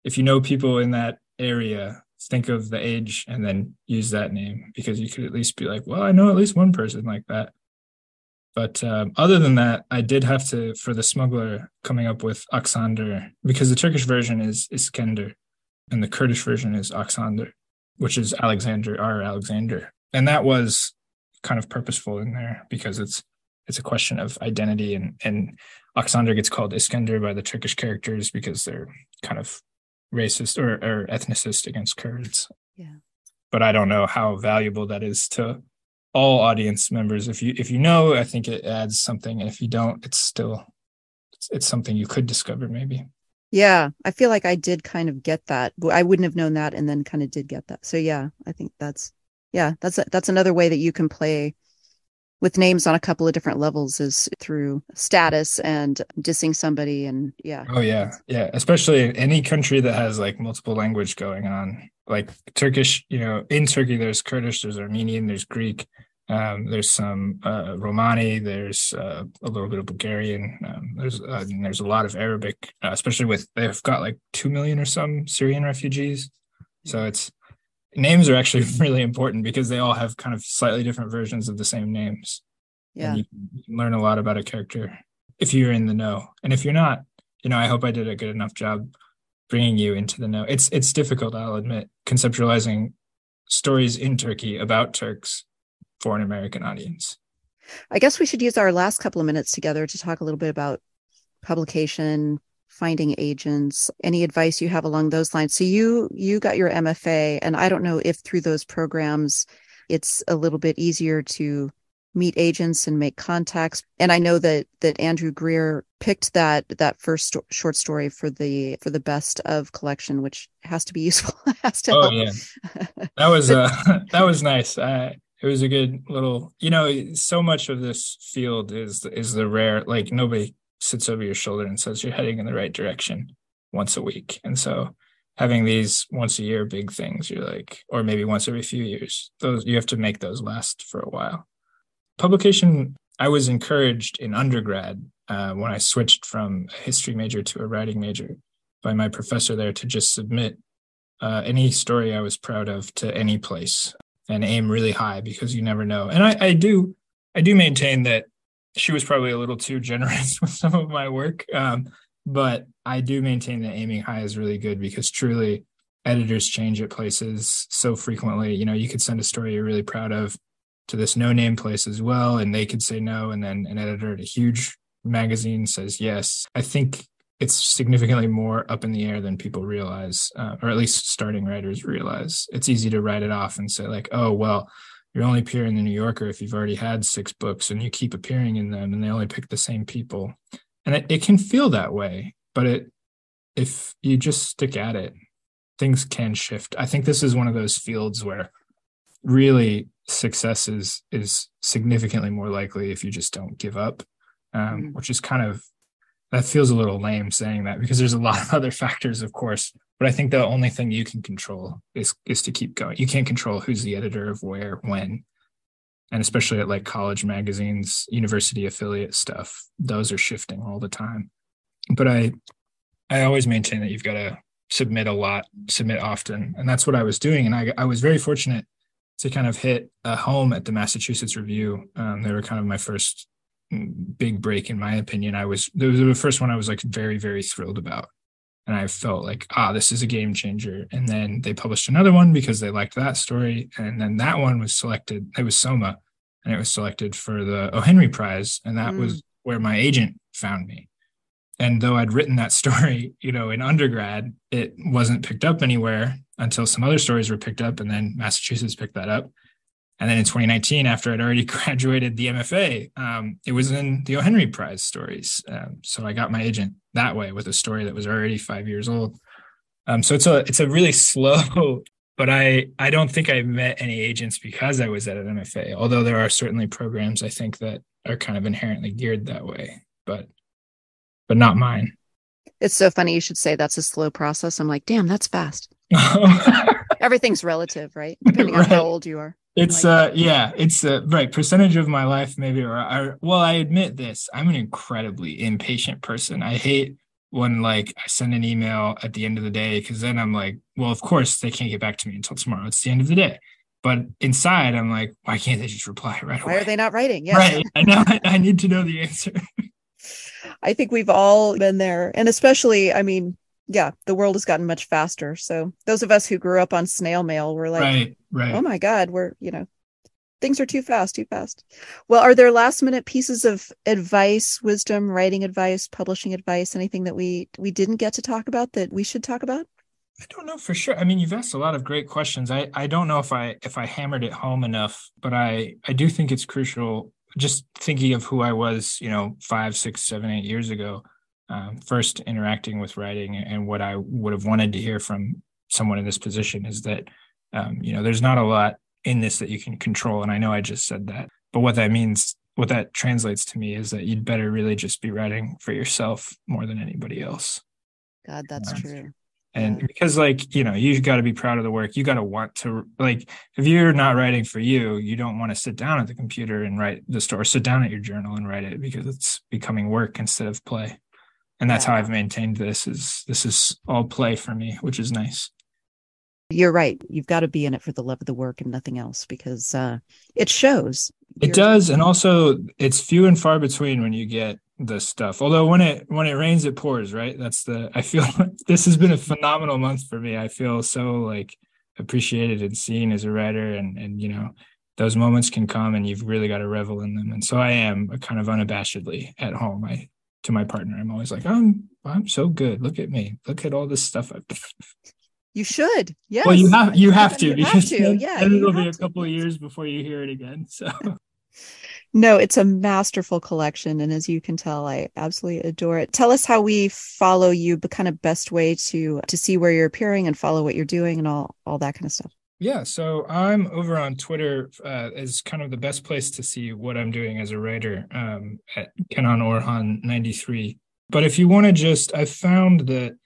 S2: if you know people in that area, think of the age and then use that name because you could at least be like, well, I know at least one person like that. But um, other than that, I did have to for the smuggler coming up with Aksander because the Turkish version is Iskender and the Kurdish version is Aksander, which is Alexander or Alexander, and that was kind of purposeful in there because it's it's a question of identity and and Aksander gets called Iskender by the Turkish characters because they're kind of racist or, or ethnicist against Kurds.
S1: Yeah.
S2: But I don't know how valuable that is to all audience members. If you if you know, I think it adds something, and if you don't, it's still it's, it's something you could discover maybe.
S1: Yeah, I feel like I did kind of get that. I wouldn't have known that, and then kind of did get that. So yeah, I think that's yeah, that's a, that's another way that you can play with names on a couple of different levels is through status and dissing somebody and yeah.
S2: Oh yeah. Yeah. Especially any country that has like multiple language going on. Like turkish you know in turkey there's kurdish there's armenian there's greek um, there's some uh, romani there's uh, a little bit of bulgarian um, there's uh, there's a lot of arabic uh, especially with they've got like 2 million or some syrian refugees. So it's names are actually <laughs> really important because they all have kind of slightly different versions of the same names.
S1: Yeah.
S2: You, you can learn a lot about a character if you're in the know. And if you're not, you know, I hope I did a good enough job bringing you into the know. It's it's difficult, I'll admit, conceptualizing stories in Turkey about Turks for an American audience.
S1: I guess we should use our last couple of minutes together to talk a little bit about publication, finding agents. Any advice you have along those lines? So you you got your mfa and i don't know if through those programs it's a little bit easier to meet agents and make contacts. And i know that that andrew greer picked that that first sto- short story for the for the best of collection which has to be <laughs> useful has to
S2: oh
S1: help.
S2: yeah. <laughs> That was uh <laughs> that was nice. Uh it was a good little you know so much of this field is is the rare like nobody sits over your shoulder and says you're heading in the right direction once a week. And so having these once a year big things, you're like, or maybe once every few years, those you have to make those last for a while. Publication, I was encouraged in undergrad uh, when I switched from a history major to a writing major by my professor there to just submit uh, any story I was proud of to any place and aim really high because you never know. And I, I do, I do maintain that she was probably a little too generous <laughs> with some of my work. Um, but I do maintain that aiming high is really good because truly editors change at places so frequently. You know, you could send a story you're really proud of to this no name place as well, and they could say no. And then an editor at a huge magazine says yes. I think it's significantly more up in the air than people realize, uh, or at least starting writers realize. It's easy to write it off and say like, oh well, you're only appearing in the New Yorker if you've already had six books and you keep appearing in them, and they only pick the same people, and it, it can feel that way. But it, if you just stick at it, things can shift. I think this is one of those fields where really success is is significantly more likely if you just don't give up um, mm-hmm. which is kind of that feels a little lame saying that because there's a lot of <laughs> other factors of course but i think the only thing you can control is is to keep going. You can't control who's the editor of where when and especially at like college magazines university affiliate stuff those are shifting all the time. But i i always maintain that you've got to submit a lot submit often and that's what i was doing and i, I was very fortunate to kind of hit a home at the massachusetts review. Um, they were kind of my first big break in my opinion. I was it was the first one i was like very very thrilled about. And i felt like ah this is a game changer. And then they published another one because they liked that story. And then that one was selected it was soma and it was selected for the o henry prize. And that mm. was where my agent found me. And though i'd written that <laughs> story you know in undergrad it wasn't picked up anywhere until some other stories were picked up. And then massachusetts picked that up and then in 2019, after I'd already <laughs> graduated the MFA, um, it was in the O. Henry Prize stories. Um, so I got my agent that way with a story that was already five years old. Um, so it's a it's a really <laughs> slow, but I I don't think I met any agents because I was at an MFA. Although there are certainly programs I think that are kind of inherently geared that way, but but not mine.
S1: It's so funny you should say that's a slow process. I'm like, damn, that's fast. <laughs> Everything's relative, right? Depending right. on how old you are.
S2: It's like, uh yeah, it's uh right percentage of my life maybe or I well I admit this. I'm an incredibly impatient person. I hate when like I send an email at the end of the day because then I'm like, well, of course they can't get back to me until tomorrow. It's the end of the day. But inside, I'm like, why can't they just reply right
S1: away? Why are they not writing?
S2: Yeah, right. I know. I need to know the answer. <laughs>
S1: I think we've all been there, and especially, I mean, yeah, the world has gotten much faster. So those of us who grew up on snail mail were like, right, right. oh my God, we're, you know, things are too fast, too fast. Well, are there last minute pieces of advice, wisdom, writing advice, publishing advice, anything that we we didn't get to talk about that we should talk about?
S2: I don't know for sure. I mean, you've asked a lot of great questions. I, I don't know if I if I hammered it home enough, but I I do think it's crucial. Just thinking of who I was, you know, five, six, seven, eight years ago um, first interacting with writing and what I would have wanted to hear from someone in this position is that um, you know there's not a lot in this that you can control and I know I just said that. But what that means what that translates to me is that you'd better really just be writing for yourself more than anybody else.
S1: God that's um, true.
S2: and yeah. because like you know you've got to be proud of the work you got to want to like if you're not writing for you you don't want to sit down at the computer and write the story sit down at your journal and write it because it's becoming work instead of play and that's how I've maintained this is this is all play for me, which is nice.
S1: You're right. You've got to be in it for the love of the work and nothing else because uh, it shows.
S2: It does, and also it's few and far between when you get the stuff. Although when it when it rains, it pours. Right? That's the. I feel <laughs> this has been a phenomenal month for me. I feel so like appreciated and seen as a writer, and and you know those moments can come, and you've really got to revel in them. And so I am kind of unabashedly at home. I to my partner. I'm always like, I'm I'm so good. Look at me. Look at all this stuff I've done.
S1: You should. Yes.
S2: Well, you have you have to
S1: you
S2: because
S1: have to. Yeah,
S2: it'll be a couple to. of years before you hear it again. So <laughs>
S1: No, it's a masterful collection. And as you can tell, I absolutely adore it. Tell us how we follow you, the kind of best way to to see where you're appearing and follow what you're doing and all all that kind of stuff.
S2: Yeah, so I'm over on Twitter uh, as kind of the best place to see what I'm doing as a writer um, at Kenan Orhan 93. But if you want to just, I found that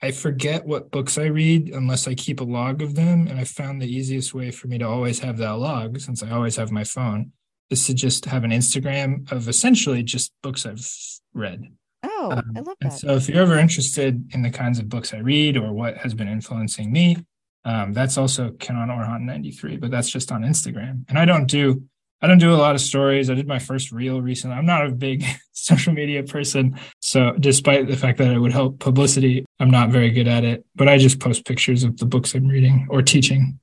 S2: I forget what books I read unless I keep a log of them. And I found the easiest way for me to always have that log, since I always have my phone, is to just have an Instagram of essentially just books I've read.
S1: Oh, um, I love that.
S2: so if you're ever interested in the kinds of books I read or what has been influencing me, um, that's also Kenan Orhan 93, but that's just on Instagram. And I don't do I don't do a lot of stories. I did my first reel recently. I'm not a big <laughs> social media person. So despite the fact that it would help publicity, I'm not very good at it. But I just post pictures of the books I'm reading or teaching.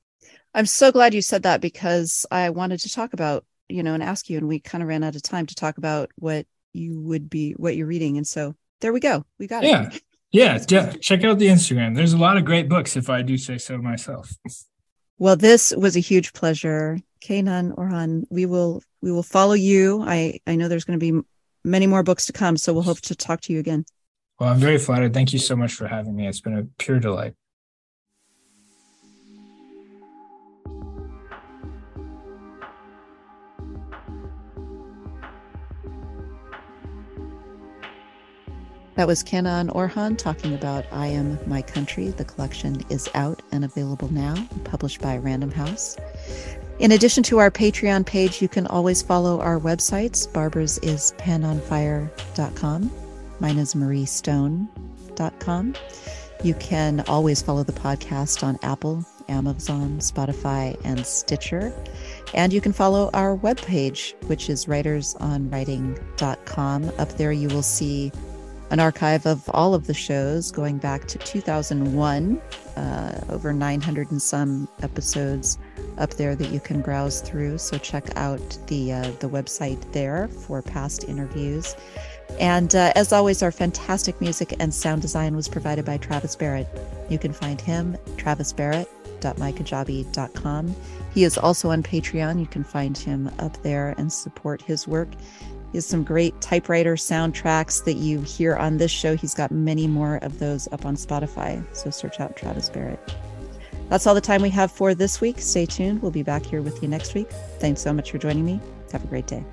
S1: I'm so glad you said that because I wanted to talk about, you know, and ask you, and we kind of ran out of time to talk about what you would be, what you're reading. And so there we go. We got
S2: yeah. it. <laughs> Yeah. Yeah. Check out the Instagram. There's a lot of great books, if I do say so myself.
S1: Well, this was a huge pleasure. Kenan Orhan, we will we will follow you. I I know there's going to be many more books to come, so we'll hope to talk to you again.
S2: Well, I'm very flattered. Thank you so much for having me. It's been a pure delight.
S1: That was Kenan Orhan talking about I Am My Country. The collection is out and available now, published by Random House. In addition to our Patreon page, you can always follow our websites. Barbara's is penonfire.com. Mine is marriestone.com. You can always follow the podcast on Apple, Amazon, Spotify, and Stitcher. And you can follow our webpage, which is writersonwriting.com. Up there, you will see an archive of all of the shows going back to 2001, uh, over 900 and some episodes up there that you can browse through. So check out the uh, the website there for past interviews. And uh, as always, our fantastic music and sound design was provided by Travis Barrett. You can find him travisbarrett.mykajabi.com. He is also on Patreon. You can find him up there and support his work. He has some great typewriter soundtracks that you hear on this show. He's got many more of those up on Spotify. So search out Travis Barrett. That's all the time we have for this week. Stay tuned. We'll be back here with you next week. Thanks so much for joining me. Have a great day.